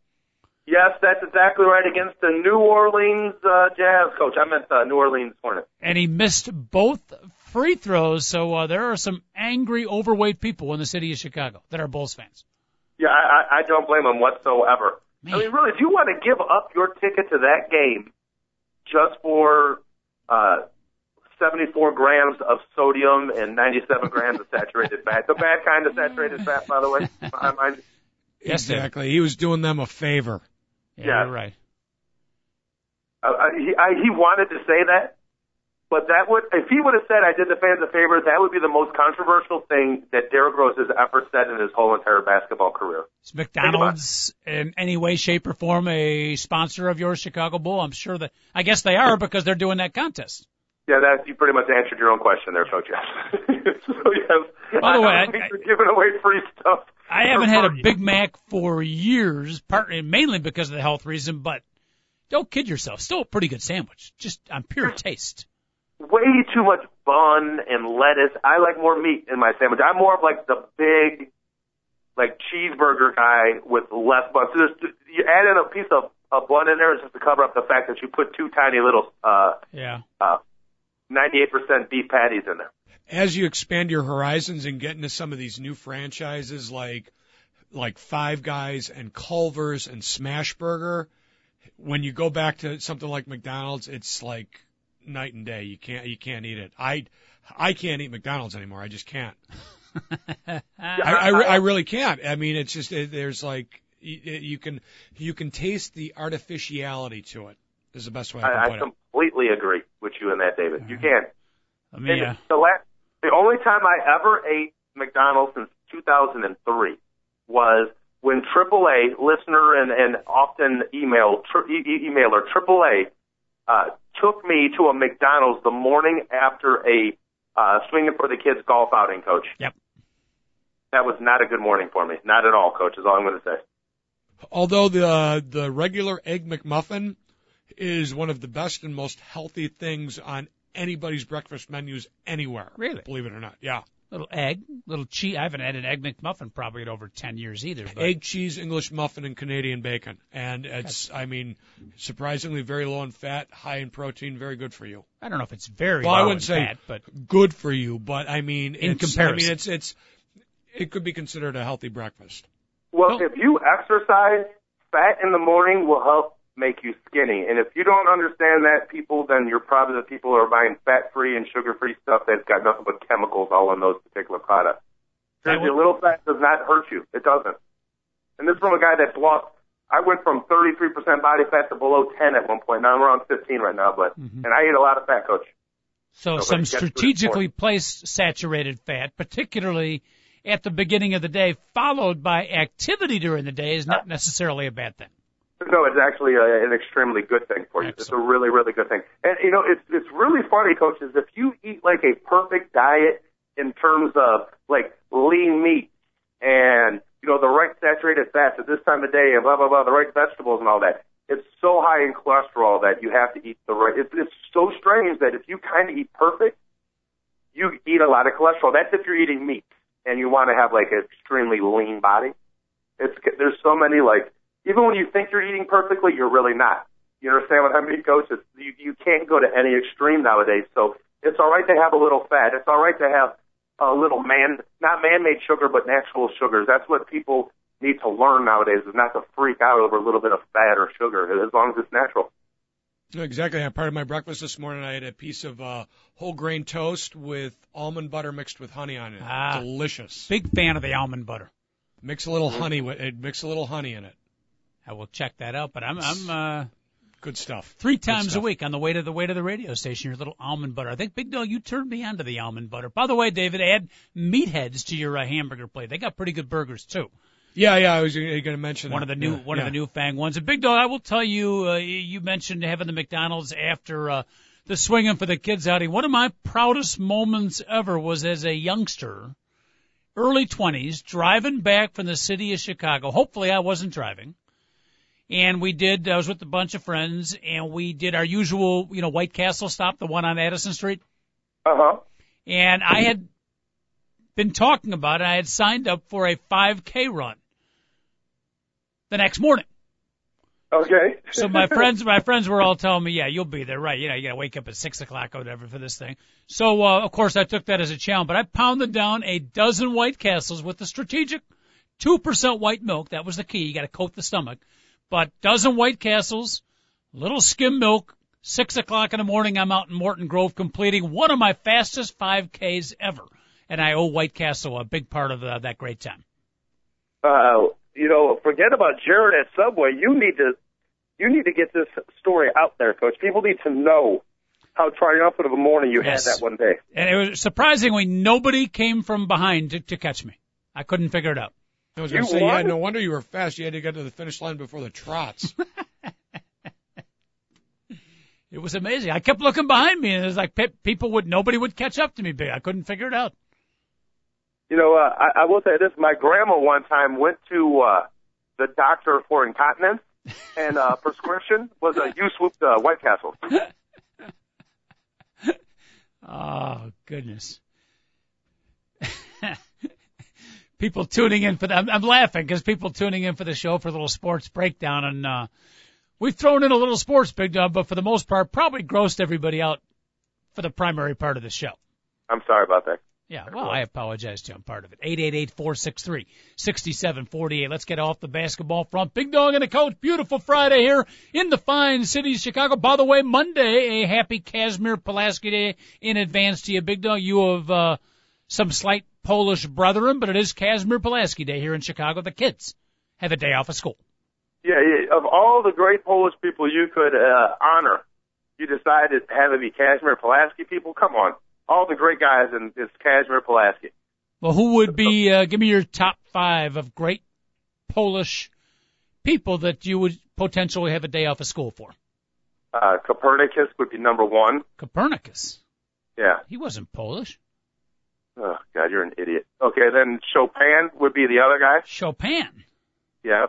Yes, that's exactly right against the New Orleans uh, Jazz coach. I meant uh, New Orleans Hornets. And he missed both free throws, so uh, there are some angry, overweight people in the city of Chicago that are Bulls fans. Yeah, I, I I don't blame them whatsoever. Man. I mean, really, if you want to give up your ticket to that game just for uh, 74 grams of sodium and 97 grams of saturated fat, the bad kind of saturated fat, by the way, I mind. *laughs* Exactly. He was doing them a favor. Yeah, Yeah. you're right. Uh, he, I, he wanted to say that, but that would, if he would have said I did the fans a favor, that would be the most controversial thing that Derrick Rose has ever said in his whole entire basketball career. Is McDonald's in any way, shape, or form a sponsor of your Chicago Bull? I'm sure that, I guess they are because they're doing that contest. Yeah, that you pretty much answered your own question there, Coach. Yes. *laughs* so yes. By the way, I, I- think you're giving away free stuff. I haven't had a. Big Mac for years, partly mainly because of the health reason, but don't kid yourself. Still a pretty good sandwich, just on pure *laughs* taste. Way too much bun and lettuce. I like more meat in my sandwich. I'm more of like the big, like cheeseburger guy with less bun. So there's, you add in a piece of a bun in there just to cover up the fact that you put two tiny little uh, Yeah. uh, 98% beef patties in there. As you expand your horizons and get into some of these new franchises like like Five Guys and Culver's and Smashburger, when you go back to something like McDonald's, it's like night and day. You can't you can't eat it. I I can't eat McDonald's anymore. I just can't. *laughs* I, I, I really can't. I mean, it's just it, there's like you, you can you can taste the artificiality to it. Is the best way I I, I put it. completely agree with you in that, David. You can. Let me, uh, And the last, the only time I ever ate McDonald's since 2003 was when AAA listener and, and often email tri- e- e- emailer AAA uh, took me to a McDonald's the morning after a uh, swinging for the kids golf outing, coach. Yep. That was not a good morning for me. Not at all, coach. Is all I'm going to say. Although the the regular egg McMuffin is one of the best and most healthy things on anybody's breakfast menus anywhere. Really? Believe it or not. Yeah. Little egg, little cheese. I haven't had an egg McMuffin probably in over 10 years either. But Egg, cheese, English muffin, and Canadian bacon. And it's, I mean, surprisingly very low in fat, high in protein, very good for you. I don't know if it's very Well, I wouldn't in say fat, but good for you, but I mean, In it's, comparison. I mean, it's, it's, it could be considered a healthy breakfast. Well, Well- if you exercise, fat in the morning will help make you skinny. And if you don't understand that, people, then you're probably the people who are buying fat-free and sugar-free stuff that's got nothing but chemicals all in those particular products. Because your little fat does not hurt you. It doesn't. And this is from a guy that's lost. I went from 33% body fat to below 10 at one point. Now I'm around 15 right now, but Mm-hmm. and I eat a lot of fat, coach. So Nobody some gets to this strategically placed saturated fat, particularly at the beginning of the day, followed by activity during the day, is not necessarily a bad thing. No, it's actually a, an extremely good thing for you. It's a really, really good thing. And you know, it's it's really funny, coaches. If you eat like a perfect diet in terms of like lean meat and you know the right saturated fats at this time of day and blah blah blah, the right vegetables and all that, it's so high in cholesterol that you have to eat the right. It's, it's so strange that if you kind of eat perfect, you eat a lot of cholesterol. That's if you're eating meat and you want to have like an extremely lean body. It's there's so many like even when you think you're eating perfectly, you're really not. You understand what I mean, Coach? It's, you you can't go to any extreme nowadays. So it's all right to have a little fat. It's all right to have a little man, not man-made sugar, but natural sugars. That's what people need to learn nowadays is not to freak out over a little bit of fat or sugar as long as it's natural. Exactly. I part of my breakfast this morning. I had a piece of uh, whole grain toast with almond butter mixed with honey on it. Ah. Delicious. Big fan of the almond butter. Mix a little honey with it. Mix a little honey in it. I will check that out, but I'm I'm uh Good stuff. three times a week on the way to the way to the radio station. Your little almond butter. I think Big Dog, you turned me on to the almond butter. By the way, David, add meatheads to your uh, hamburger plate. They got pretty good burgers too. Yeah, yeah. I was going to mention one that. of the new Yeah, one yeah. of the new fang ones. And Big Dog, I will tell you, uh, you mentioned having the McDonald's after uh, the swinging for the kids outing. One of my proudest moments ever was as a youngster, early twenties, driving back from the city of Chicago. Hopefully, I wasn't driving. And we did. I was with a bunch of friends, and we did our usual, you know, White Castle stop, the one on Addison Street. Uh huh. And I had been talking about it. I had signed up for a 5K run the next morning. Okay. So my friends, my friends were all telling me, yeah, you'll be there, right? You know, you gotta wake up at six o'clock or whatever for this thing. So, uh, of course I took that as a challenge, but I pounded down a dozen White Castles with the strategic 2% white milk. That was the key. You gotta coat the stomach. But dozen White Castles, little skim milk, six o'clock in the morning, I'm out in Morton Grove completing one of my fastest 5Ks ever. And I owe White Castle a big part of uh, that great time. uh, you know, forget about Jared at Subway. You need to You need to get this story out there, Coach. People need to know how triumphant of a morning you Yes. had that one day. And it was surprisingly nobody came from behind to, to catch me. I couldn't figure it out. I was going to say, yeah, no wonder you were fast. You had to get to the finish line before the trots. *laughs* It was amazing. I kept looking behind me, and it was like people would nobody would catch up to me. Big. I couldn't figure it out. You know, uh, I, I will say this: my grandma one time went to uh, the doctor for incontinence, and uh, *laughs* prescription was a you swooped uh, White Castle. *laughs* Oh goodness. People tuning in for the, I'm, I'm laughing because people tuning in for the show for a little sports breakdown, and uh, we've thrown in a little sports big dog, but for the most part, probably grossed everybody out for the primary part of the show. I'm sorry about that. Yeah, well, I apologize to you. I'm part of it. Eight eight eight four six three sixty seven forty eight. Let's get off the basketball front. Big Dog and a coach. Beautiful Friday here in the fine city of Chicago. By the way, Monday, a happy Casimir Pulaski Day in advance to you, Big Dog. You have uh, some slight Polish brethren, but it is Casimir Pulaski Day here in Chicago. The kids have a day off of school. Yeah, yeah, of all the great Polish people you could uh, honor, you decided to have it be Kazimierz Pulaski people. Come on, all the great guys, and it's Kazimierz Pulaski. Well, who would be? Uh, give me your top five of great Polish people that you would potentially have a day off of school for. Uh, Copernicus would be number one. Copernicus. Yeah. He wasn't Polish. Oh God, you're an idiot. Okay, then Chopin would be the other guy. Chopin. Yeah.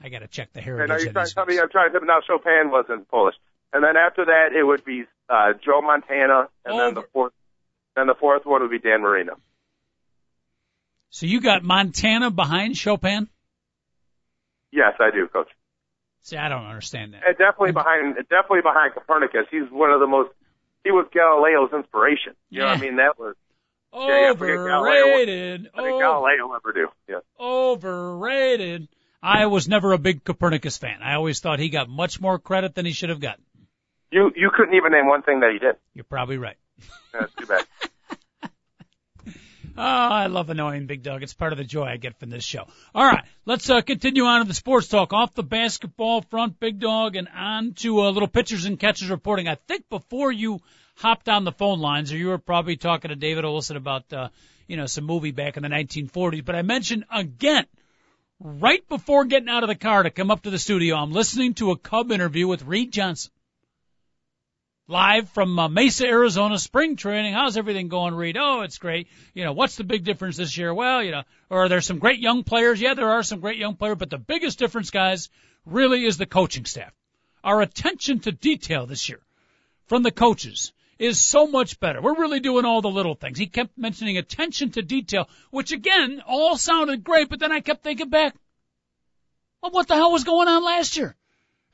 I got to check the And are heritage you trying to tell me? I'm trying to tell me now. Chopin wasn't Polish. And then after that, it would be uh, Joe Montana, and then the fourth, then the fourth one would be Dan Marino. So you got Montana behind Chopin? Yes, I do, Coach. See, I don't understand that. And definitely behind, definitely behind Copernicus. He's one of the most. He was Galileo's inspiration. You know what I mean? That was. yeah, Galileo. Overrated. I think Oh, Galileo ever do. Yeah. overrated. I was never a big Copernicus fan. I always thought he got much more credit than he should have gotten. You you couldn't even name one thing that he did. You're probably right. That's too bad. *laughs* Oh, I love annoying Big Dog. It's part of the joy I get from this show. All right, let's uh, continue on to the sports talk. Off the basketball front, Big Dog, and on to a little pitchers and catchers reporting. I think before you hopped on the phone lines, or you were probably talking to David Olson about, uh, you know, some movie back in the 1940s. But I mentioned again, right before getting out of the car to come up to the studio, I'm listening to a Cub interview with Reed Johnson. Live from uh, Mesa, Arizona, spring training. How's everything going, Reed? Oh, it's great. You know, what's the big difference this year? Well, you know, or are there some great young players? Yeah, there are some great young players, but the biggest difference, guys, really is the coaching staff. Our attention to detail this year from the coaches is so much better. We're really doing all the little things. He kept mentioning attention to detail, which again, all sounded great, but then I kept thinking back, well, what the hell was going on last year?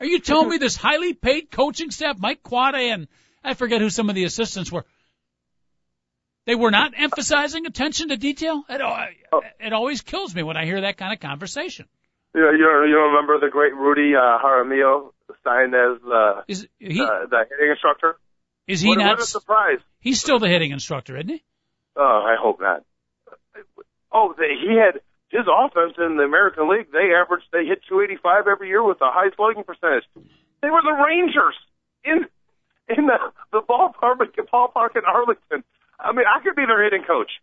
Are you telling me this highly paid coaching staff, Mike Quade and I forget who some of the assistants were, they were not emphasizing attention to detail? It, it always kills me when I hear that kind of conversation. You you you remember the great Rudy uh, Jaramillo signed as uh, Is he uh, the hitting instructor? is he what, not? what a surprise! He's still the hitting instructor, isn't he? Oh, I hope not. Oh, they, he had his offense in the American League. They averaged, they hit 285 every year with a high slugging percentage. They were the Rangers in in the the ballpark ballpark in Arlington. I mean, I could be their hitting coach.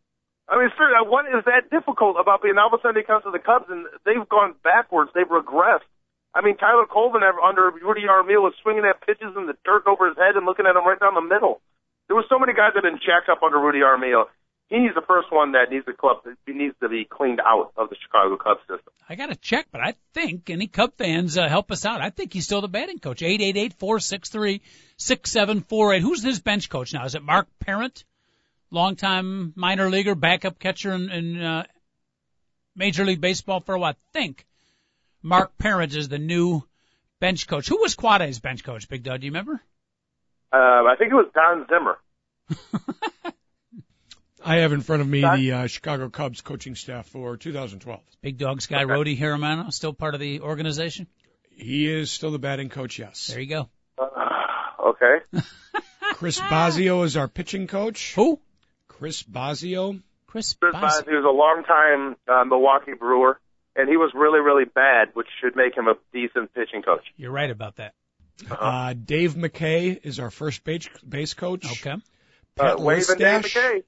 I mean, sir, uh, what is that difficult about being? All of a sudden, he comes to the Cubs and they've gone backwards. They've regressed. I mean, Tyler Colvin under Rudy Jaramillo was swinging at pitches in the dirt over his head and looking at him right down the middle. There were so many guys that have been jacked up under Rudy Jaramillo. He's the first one that needs the club. He needs to be cleaned out of the Chicago Cubs system. I got to check, but I think any Cub fans uh, help us out. I think he's still the batting coach. Eight eight eight four six three six seven four eight. Who's his bench coach now? Is it Mark Parent, longtime minor leaguer, backup catcher in, in uh, Major League Baseball for a while? I think Mark Parent is the new bench coach. Who was Quade's bench coach? Big Dog, do you remember? Uh, I think it was Don Zimmer. *laughs* I have in front of me Doc? the uh, Chicago Cubs coaching staff for 2012. Big Dog's guy, Okay. Rudy Jaramillo, still part of the organization. He is still the batting coach, yes. There you go. Uh, okay. *laughs* *laughs* Chris Bosio is our pitching coach. Who? Chris Bosio. Chris Chris Bosio. Bosio was a longtime uh, Milwaukee Brewer. and he was really, really bad, which should make him a decent pitching coach. You're right about that. Uh, Dave McKay is our first base, base coach. Okay. Uh, Pat Wave and Listach. McKay,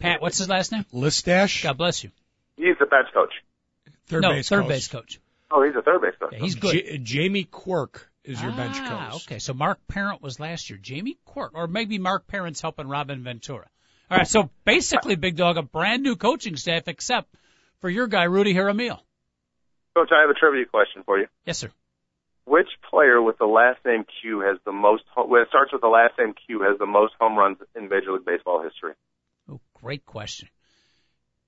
Pat, what's his last name? Listach, God bless you. he's the bench coach. third no, base third coach. base coach. Oh, he's a third base coach. Yeah, he's good. J- Jamie Quirk is your bench ah, coach. okay. So Mark Parent was last year. Jamie Quirk, or maybe Mark Parent's helping Robin Ventura. All right. So basically, Big Dog, a brand new coaching staff, except for your guy Rudy Jaramillo. Coach, I have a trivia question for you. Yes, sir. Which player with the last name Q has the most? ho- When it starts with the last name Q, has the most home runs in Major League Baseball history? Great question.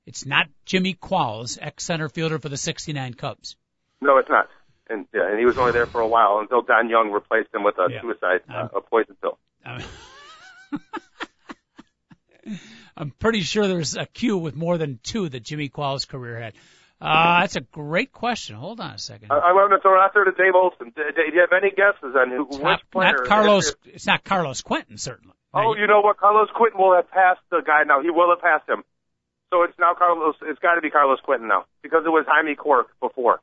It's not Jimmy Qualls, ex center fielder for the '69 Cubs. No, it's not. And yeah, and he was only there for a while until Don Young replaced him with a Yeah. suicide, uh, a poison pill. I'm *laughs* pretty sure there's a Q with more than two that Jimmy Qualls' career had. Uh, that's a great question. Hold on a second. I, I'm going to throw it out there to Dave Olson. Do, do you have any guesses on who, It's which player? not Carlos. It's not Carlos Quentin, certainly. Oh, you know what? Carlos Quentin will have passed the guy now. He will have passed him. So it's now Carlos. It's got to be Carlos Quentin now because it was Jamie Quirk before.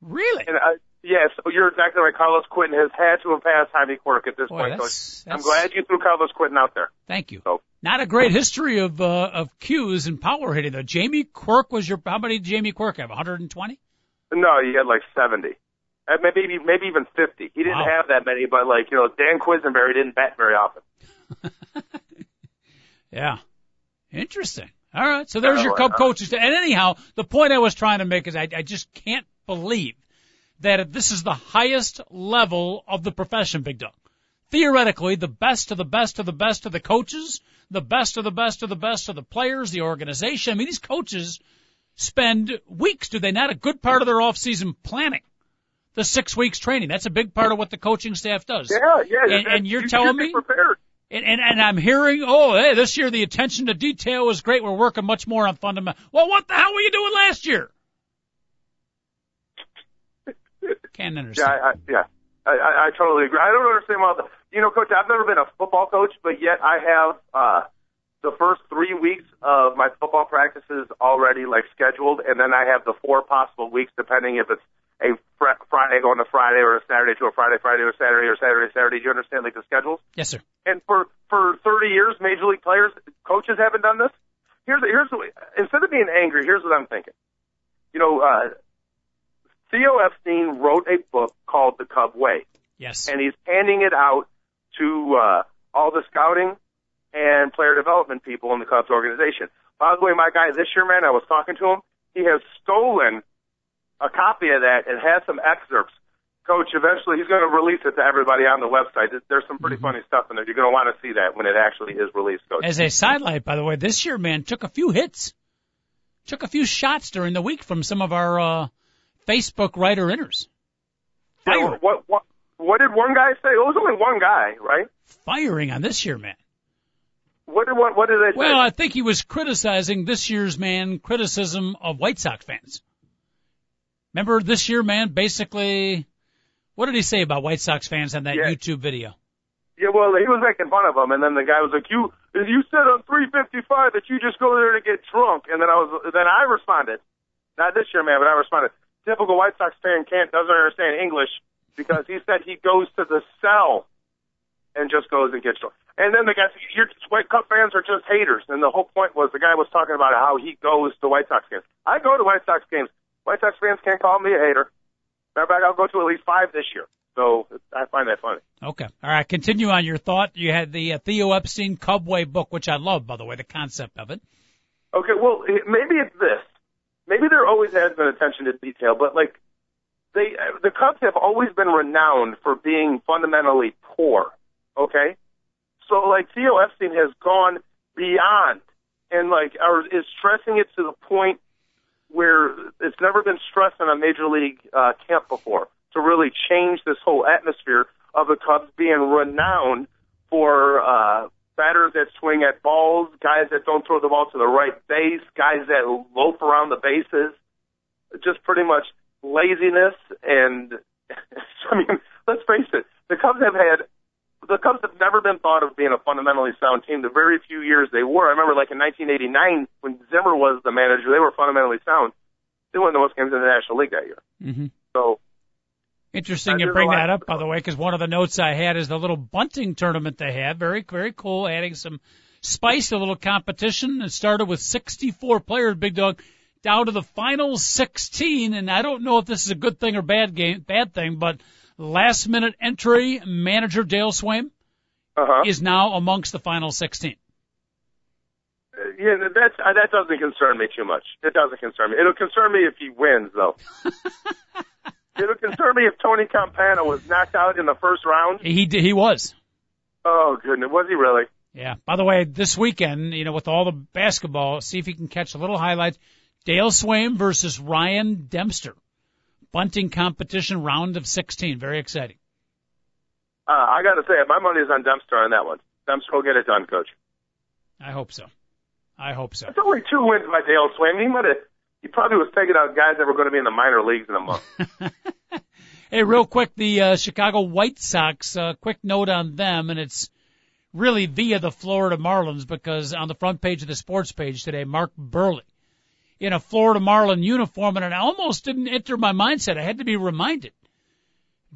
really? And uh, yes, you're exactly right. Carlos Quentin has had to have passed Jamie Quirk at this Boy, point. that's- so I'm glad you threw Carlos Quentin out there. Thank you. So Not a great history of uh, of Qs and power hitting though. Jamie Quirk was your. How many did Jamie Quirk have? 120. no, he had like 70. Uh, maybe maybe even 50. He didn't Wow. have that many, but like you know, Dan Quisenberry didn't bat very often. *laughs* Yeah. Interesting. All right. So there's your Cub uh, coaches. And anyhow, the point I was trying to make is I, I just can't believe that this is the highest level of the profession, Big Dog. Theoretically, the best of the best of the best of the coaches, the best of the best of the best of the players, the organization. I mean, these coaches spend weeks, do they not? A good part of their off-season planning. The six weeks training. That's a big part of what the coaching staff does. Yeah, yeah. And- and you're you telling me- prepared. And, and, and I'm hearing, oh, hey, this year the attention to detail was great. We're working much more on fundamental. Well, what the hell were you doing last year? Can't Yeah, understand. I, I, yeah, I, I, I totally agree. I don't understand why. The, you know, coach, I've never been a football coach, but yet I have uh, the first three weeks of my football practices already like scheduled, and then I have the four possible weeks, depending if it's a fr- Friday going to Friday or a Saturday to a Friday, Friday to a Saturday or Saturday to Saturday. Do you understand like the schedules? Yes, sir. And for for 30 years, major league players, coaches haven't done this. Here's here's the way- instead of being angry, here's what I'm thinking. You know, uh, Theo Epstein wrote a book called The Cub Way, Yes. and he's handing it out to uh, all the scouting and player development people in the Cubs organization. By the way, my guy this year, man, I was talking to him. He has stolen a copy of that and has some excerpts. Coach, eventually he's going to release it to everybody on the website. There's some pretty funny stuff in there. You're going to want to see that when it actually is released, Coach. As a sidelight, by the way, this year, man, took a few hits, took a few shots during the week from some of our uh, Facebook writer inners. Firing, what, what, what did one guy say? It was only one guy, right? firing on this year, man. What did what, what did they say? Well, I think he was criticizing this year's man criticism of White Sox fans. Remember this year, man, basically, what did he say about White Sox fans on that Yeah. YouTube video? Yeah, well, he was making fun of him, and then the guy was like, "You, you said on 355 that you just go there to get drunk," and then I was, then I responded, not this year, man, but I responded, typical White Sox fan can't doesn't understand English because he said he goes to the cell and just goes and gets drunk. And then the guy said, "Your White Cup fans are just haters," and the whole point was the guy was talking about how he goes to White Sox games. I go to White Sox games. White Sox fans can't call me a hater. Matter of fact, I'll go to at least five this year. So I find that funny. Okay. All right. Continue on your thought. You had the uh, Theo Epstein Cubway book, which I love, by the way, the concept of it. Okay, well, maybe it's this. Maybe there always has been attention to detail, but like they, the Cubs have always been renowned for being fundamentally poor. Okay, so like Theo Epstein has gone beyond and like or is stressing it to the point where it's never been stressed in a major league uh, camp before. To really change this whole atmosphere of the Cubs being renowned for uh, batters that swing at balls, guys that don't throw the ball to the right base, guys that loaf around the bases, just pretty much laziness and *laughs* I mean, let's face it, the Cubs have had the Cubs have never been thought of being a fundamentally sound team. The very few years they were, I remember like in 1989 when Zimmer was the manager, they were fundamentally sound. They won the most games in the National League that year. Mm-hmm. So Interesting you bring that up, by the way, because one of the notes I had is the little bunting tournament they had. Very, very cool, adding some spice a little competition. It started with 64 players, Big Dog, down to the final 16. And I don't know if this is a good thing or bad game, bad thing, but last minute entry manager Dale Sveum uh-huh. is now amongst the final 16. Uh, yeah, that's uh, that doesn't concern me too much. It doesn't concern me. It'll concern me if he wins, though. *laughs* It'll concern me if Tony Campana was knocked out in the first round. He did, he was. Oh goodness, was he really? Yeah. By the way, this weekend, you know, with all the basketball, see if you can catch a little highlights. Dale Sveum versus Ryan Dempster. Bunting competition round of 16. Very exciting. Uh, I got to say, my money's on Dempster on that one. Dempster will get it done, Coach. I hope so. I hope so. It's only two wins by Dale Sveum. He might have. He probably was taking out guys that were going to be in the minor leagues in a month. *laughs* Hey, real quick, the uh, Chicago White Sox, uh, quick note on them, and it's really via the Florida Marlins because on the front page of the sports page today, Mark Buehrle in a Florida Marlin uniform, and it almost didn't enter my mindset. I had to be reminded.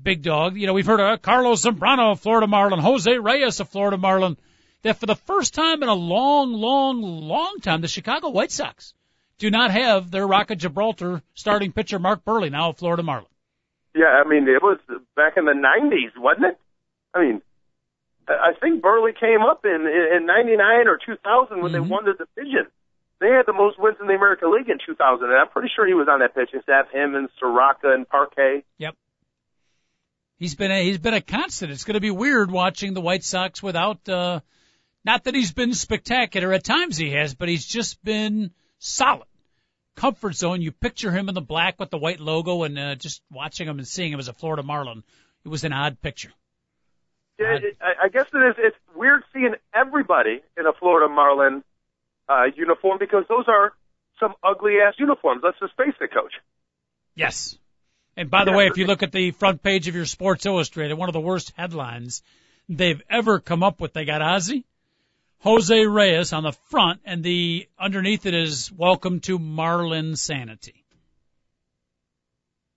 Big dog, you know, we've heard of Carlos Zambrano, a Florida Marlin, Jose Reyes, a Florida Marlin, that for the first time in a long, long, long time, the Chicago White Sox do not have their Rock of Gibraltar starting pitcher Mark Buehrle, now a Florida Marlin. yeah, I mean, it was back in the '90s, wasn't it? I mean, I think Buehrle came up in in '99 or 2000 when they Mhm. won the division. They had the most wins in the American League in 2000, and I'm pretty sure he was on that pitching staff. Him and Sirotka and Parque. Yep. He's been a, he's been a constant. It's going to be weird watching the White Sox without. uh Not that he's been spectacular at times, he has, but he's just been solid. Comfort zone. You picture him in the black with the white logo, and uh, just watching him and seeing him as a Florida Marlin, it was an odd picture. Yeah, Odd. it, I I guess it is. It's weird seeing everybody in a Florida Marlin uh, uniform because those are some ugly ass uniforms. Let's just face it, Coach. Yes. And by the Yeah. way, if you look at the front page of your Sports Illustrated, one of the worst headlines they've ever come up with, they got Ozzy, Jose Reyes on the front, and the underneath it is "Welcome to Marlin Sanity."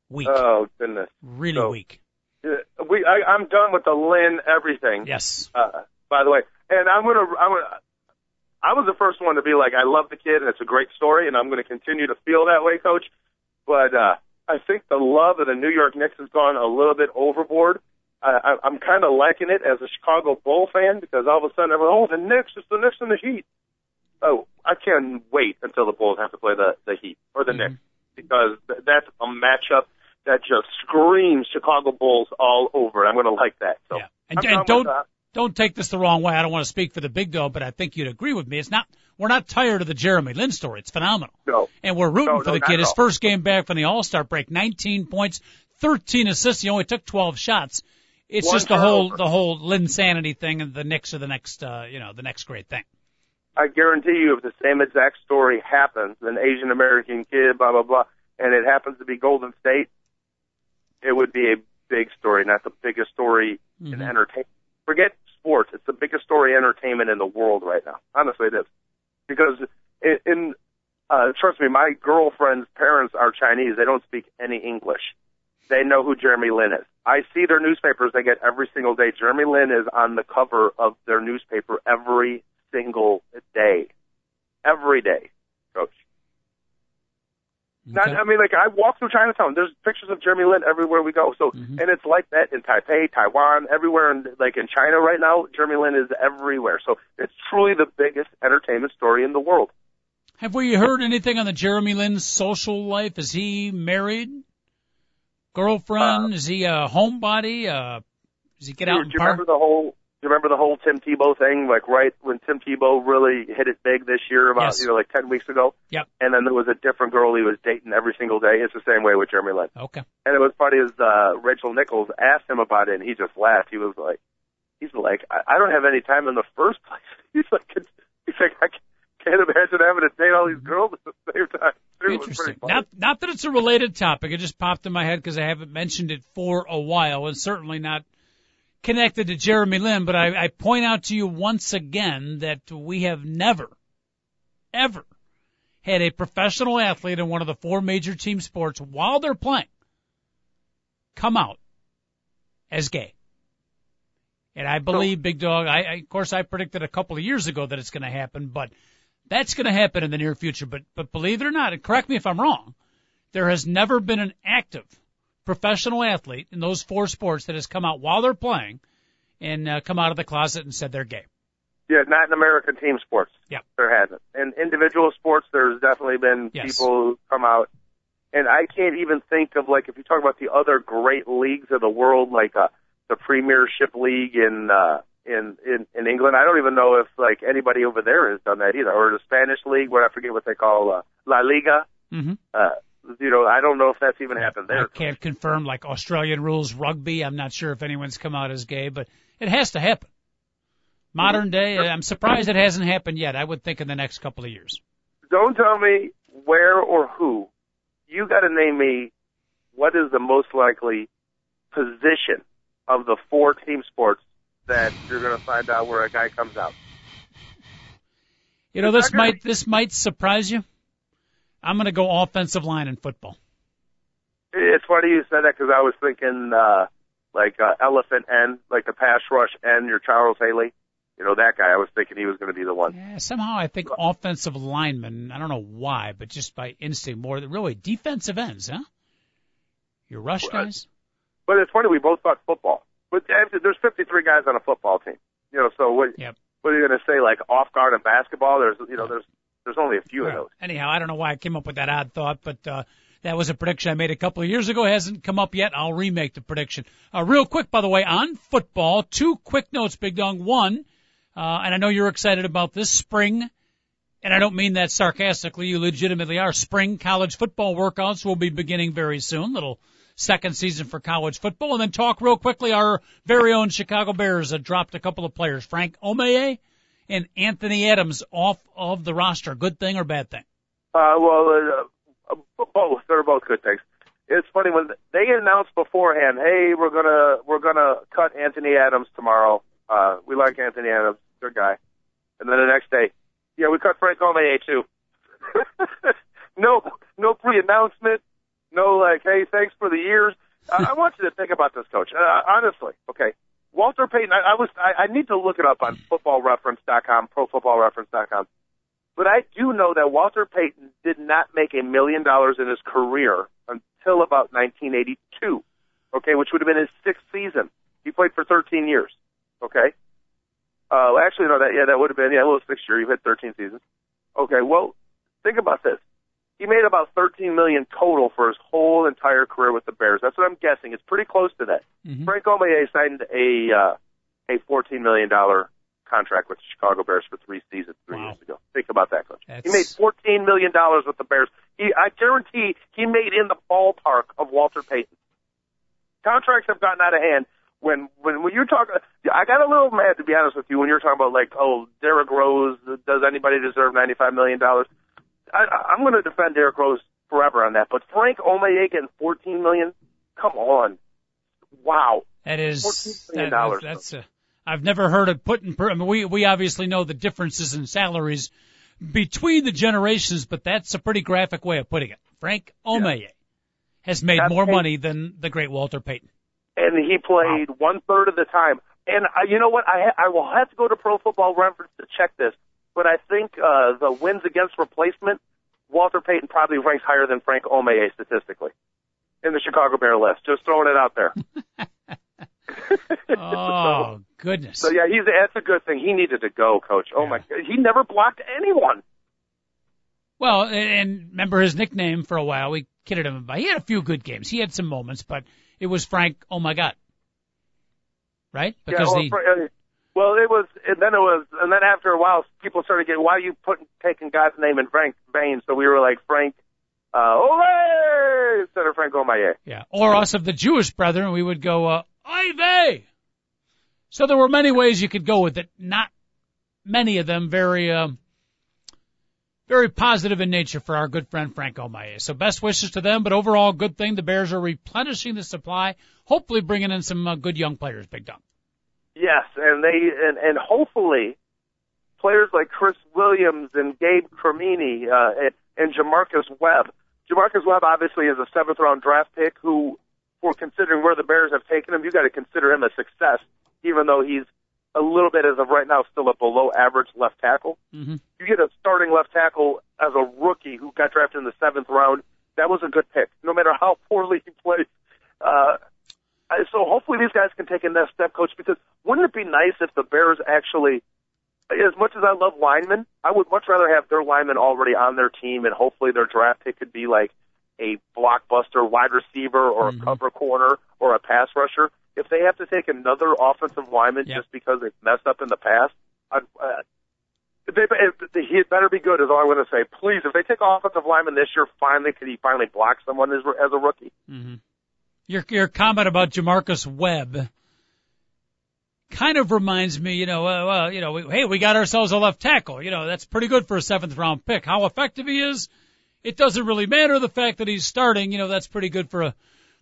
Weak, Oh goodness. really so- weak. Uh, We, I, I'm done with the Lin everything. Yes. Uh, by the way, and I'm gonna, I'm gonna. I was the first one to be like, I love the kid, and it's a great story, and I'm going to continue to feel that way, Coach. But uh, I think the love of the New York Knicks has gone a little bit overboard. Uh, I, I'm kind of liking it as a Chicago Bull fan because all of a sudden everyone, oh, the Knicks, it's the Knicks and the Heat. Oh, I can't wait until the Bulls have to play the the Heat or the Mhm. Knicks because th- that's a matchup that just screams Chicago Bulls all over. I'm going to like that. So Yeah. And, and don't that. Don't take this the wrong way. I don't want to speak for the big dog, but I think you'd agree with me. It's not we're not tired of the Jeremy Lin story. It's phenomenal. No. And we're rooting No, for no, the kid. His first game back from the All Star break, 19 points, 13 assists. He only took 12 shots. It's One just the whole turnover. the whole Lin sanity thing, and the Knicks are the next uh, you know the next great thing. I guarantee you, if the same exact story happens, an Asian American kid, blah blah blah, and it happens to be Golden State, it would be a big story, not the biggest story in Mhm. entertainment. Forget sports; it's the biggest story in entertainment in the world right now. Honestly, it is because in, in uh, trust me, my girlfriend's parents are Chinese. They don't speak any English. They know who Jeremy Lin is. I see their newspapers they get every single day. Jeremy Lin is on the cover of their newspaper every single day. Every day, coach. Not. I mean, like I walk through Chinatown. There's pictures of Jeremy Lin everywhere we go. So, Mhm. and it's like that in Taipei, Taiwan, everywhere. In, like in China right now, Jeremy Lin is everywhere. So it's truly the biggest entertainment story in the world. Have we heard anything on the Jeremy Lin social life? Is he married? Girlfriend? Uh, Is he a homebody? Uh, does he get do, out do you park? remember the whole? Remember the whole Tim Tebow thing? Like right when Tim Tebow really hit it big this year, about Yes. you know like ten weeks ago. Yep. And then there was a different girl he was dating every single day. It's the same way with Jeremy Lin. Okay. And it was funny as uh, Rachel Nichols asked him about it, and he just laughed. He was like, he's like, I, I don't have any time in the first place. *laughs* He's like, he's like, I can't imagine having to date all these girls at the same time. Interesting. Not not that it's a related topic. It just popped in my head because I haven't mentioned it for a while, and certainly not connected to Jeremy Lin. But I, I point out to you once again that we have never, ever had a professional athlete in one of the four major team sports while they're playing come out as gay. And I believe, Big Dog, I, I, of course, I predicted a couple of years ago that it's going to happen, but that's going to happen in the near future. But, but believe it or not, and correct me if I'm wrong, there has never been an active professional athlete in those four sports that has come out while they're playing and uh, come out of the closet and said they're gay. Yeah, not in American team sports. Yeah. There hasn't. In individual sports, there's definitely been Yes. people who come out. And I can't even think of, like, if you talk about the other great leagues of the world, like uh, the Premiership League in, uh, in, in, in England, I don't even know if, like, anybody over there has done that either. Or the Spanish League, what I forget what they call uh, La Liga. Mm-hmm. Uh, you know, I don't know if that's even happened I there. can't confirm like Australian rules rugby. I'm not sure if anyone's come out as gay, but it has to happen. Modern day, mm-hmm. I'm surprised it hasn't happened yet. I would think in the next couple of years. don't tell me where or who. You got to name me what is the most likely position of the four team sports that you're going to find out where a guy comes out. You know, this might this might surprise you. I'm going to go offensive line in football. It's funny you said that because I was thinking uh, like uh, elephant end, like the pass rush end. Your Charles Haley, you know that guy. I was thinking he was going to be the one. Yeah, somehow I think offensive linemen. I don't know why, but just by instinct, more than really defensive ends, huh? Your rush Well, guys. But it's funny we both thought football. But after- there's 53 guys on a football team. You know, so what? Yep. What are you going to say? Like off guard in basketball? There's you know there's there's only a few of those. anyhow, I don't know why I came up with that odd thought, but uh, that was a prediction I made a couple of years ago. It hasn't come up yet. I'll remake the prediction. Uh, real quick, by the way, on football, two quick notes, Big Dong. One, uh, and I know you're excited about this spring, and I don't mean that sarcastically. You legitimately are. Spring college football workouts will be beginning very soon. Little second season for college football, and then talk real quickly. Our very own Chicago Bears have dropped a couple of players, Frank Omiyale and Anthony Adams, off of the roster. Good thing or bad thing? Uh, well, uh, uh, both. They're both good things. It's funny when they announced beforehand, "Hey, we're gonna we're gonna cut Anthony Adams tomorrow. Uh, we like Anthony Adams, good guy." And then the next day, yeah, we cut Frank Omiyale too. *laughs* no, no pre-announcement. No, like, hey, thanks for the years. I, I want you to think about this, Coach. Uh, honestly, okay. Walter Payton. I, I was. I, I need to look it up on FootballReference.com, ProFootballReference.com. But I do know that Walter Payton did not make a million dollars in his career until about 1982. Okay, which would have been his sixth season. He played for 13 years. Okay. Uh, actually, no, that yeah, that would have been yeah, well, sixth year. You've had 13 seasons. Okay, well, think about this. He made about 13 million total for his whole entire career with the Bears. That's what I'm guessing. It's pretty close to that. Mhm. Frank Omiyale signed a uh, a 14 million dollar contract with the Chicago Bears for three seasons three Wow. years ago. Think about that, coach. He made 14 million dollars with the Bears. He, I guarantee, he made in the ballpark of Walter Payton. Contracts have gotten out of hand. When when when you're talking, I got a little mad to be honest with you when you're talking about like, oh, Derrick Rose. Does anybody deserve 95 million dollars? I, I- I'm going to defend Derrick Rose forever on that. But Frank Omiyale getting 14 million? Come on, wow. That is $14 million that- that's a, I've never heard it put in. Per, I mean, we we obviously know the differences in salaries between the generations, but that's a pretty graphic way of putting it. Frank Omiyale has made That's more money than the great Walter Payton. and he played one third of the time. And uh, you know what? I ha- I will have to go to Pro Football Reference to check this, but I think uh, the wins against replacement, Walter Payton probably ranks higher than Frank Omiyale statistically in the Chicago Bear list. Just throwing it out there. *laughs* *laughs* Oh goodness! so yeah, he's that's a good thing. He needed to go, Coach. Oh my, god. he never blocked anyone. Well, and- and remember his nickname for a while. We kidded him about. He had a few good games. He had some moments, but it was Frank. Oh my God! Right? Because yeah, well, he Fra- uh, well, it was, and then it was, and then after a while, people started getting, why are you putting taking God's name in Frank vain? So we were like Frank, uh, Ole instead of Frank Omiyale. Yeah. Or us of the Jewish brethren, we would go, uh, Ive! So there were many ways you could go with it. Not many of them very, um, very positive in nature for our good friend Frank Omiyale. So best wishes to them, but overall good thing. The Bears are replenishing the supply, hopefully bringing in some uh, good young players, Big Dom. Yes, and they, and, and hopefully, players like Chris Williams and Gabe Carimi, uh, and, and J'Marcus Webb. J'Marcus Webb obviously is a seventh round draft pick who, for considering where the Bears have taken him, you got to consider him a success, even though he's a little bit as of right now still a below average left tackle. Mm-hmm. You get a starting left tackle as a rookie who got drafted in the seventh round. That was a good pick, no matter how poorly he plays. Uh, so hopefully these guys can take a next step, coach, because wouldn't it be nice if the Bears actually, as much as I love linemen, I would much rather have their linemen already on their team and hopefully their draft pick could be like a blockbuster wide receiver or Mhm. a cover corner or a pass rusher. If they have to take another offensive lineman Yep. just because they've messed up in the past, I'd, uh, they, if, he had better be good is all I'm going to say. Please, if they take offensive lineman this year, finally, could he finally block someone as, as a rookie? Mm-hmm. Your your comment about J'Marcus Webb kind of reminds me, you know, uh, well, you know, we, hey, we got ourselves a left tackle. You know, that's pretty good for a seventh round pick. How effective he is, it doesn't really matter. The fact that he's starting, you know, that's pretty good for a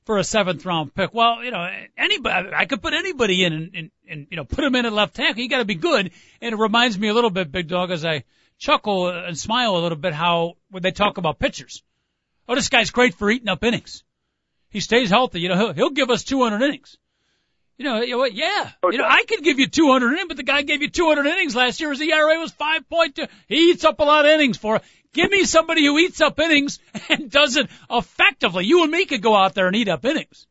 for a seventh round pick. Well, you know, anybody, I could put anybody in and, and, and you know, put him in at left tackle. You got to be good. And it reminds me a little bit, Big Dog, as I chuckle and smile a little bit, how when they talk about pitchers. Oh, this guy's great for eating up innings. He stays healthy. You know, he'll, he'll give us 200 innings. You know, you know what? Yeah. Oh, you know, I could give you 200 innings, but the guy gave you 200 innings last year. His ERA was 5.2. He eats up a lot of innings for. Give me somebody who eats up innings *laughs* and does it effectively. You and me could go out there and eat up innings.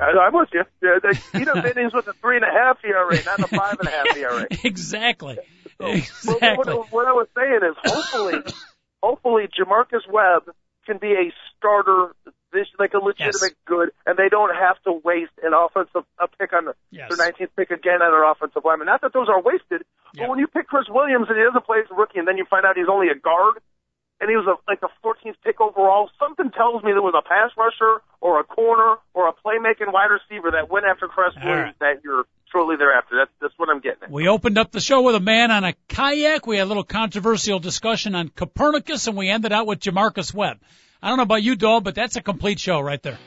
I, I'm with you. Yeah, they eat up innings with a three and a half ERA, not a five and a half ERA. *laughs* exactly. So, Exactly. What, what I was saying is, hopefully, hopefully, J'Marcus Webb can be a starter this like a legitimate Yes. good, and they don't have to waste an offensive a pick on the, Yes. their 19th pick again on their offensive lineman. Not that those are wasted, Yeah. but when you pick Chris Williams and he doesn't play as a rookie, and then you find out he's only a guard, and he was a, like a 14th pick overall, something tells me there was a pass rusher or a corner or a playmaking wide receiver that went after Chris All Williams that year shortly thereafter. That's that's what I'm getting at. We opened up the show with a man on a kayak. We had a little controversial discussion on Copernicus, and we ended out with J'Marcus Webb. I don't know about you, Dog, but that's a complete show right there.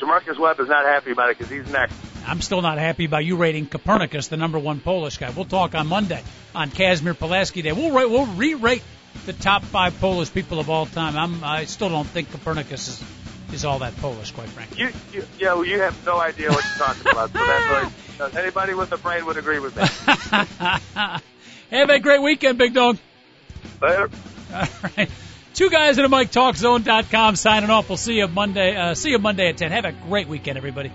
J'Marcus Webb is not happy about it because he's next. I'm still not happy about you rating Copernicus the number one Polish guy. We'll talk on Monday on Casimir Pulaski Day. We'll rate, we'll re-rate the top five Polish people of all time. I'm I still don't think Copernicus is is all that Polish, quite frankly. You, you, yeah, well, you have no idea what you're talking about. So that's like, *laughs* anybody with a brain would agree with me. *laughs* Have a great weekend, Big Dog. Later. All right. Two guys at a mic talkzone.com signing off. We'll see you Monday. Uh, see you Monday at 10. Have a great weekend, everybody.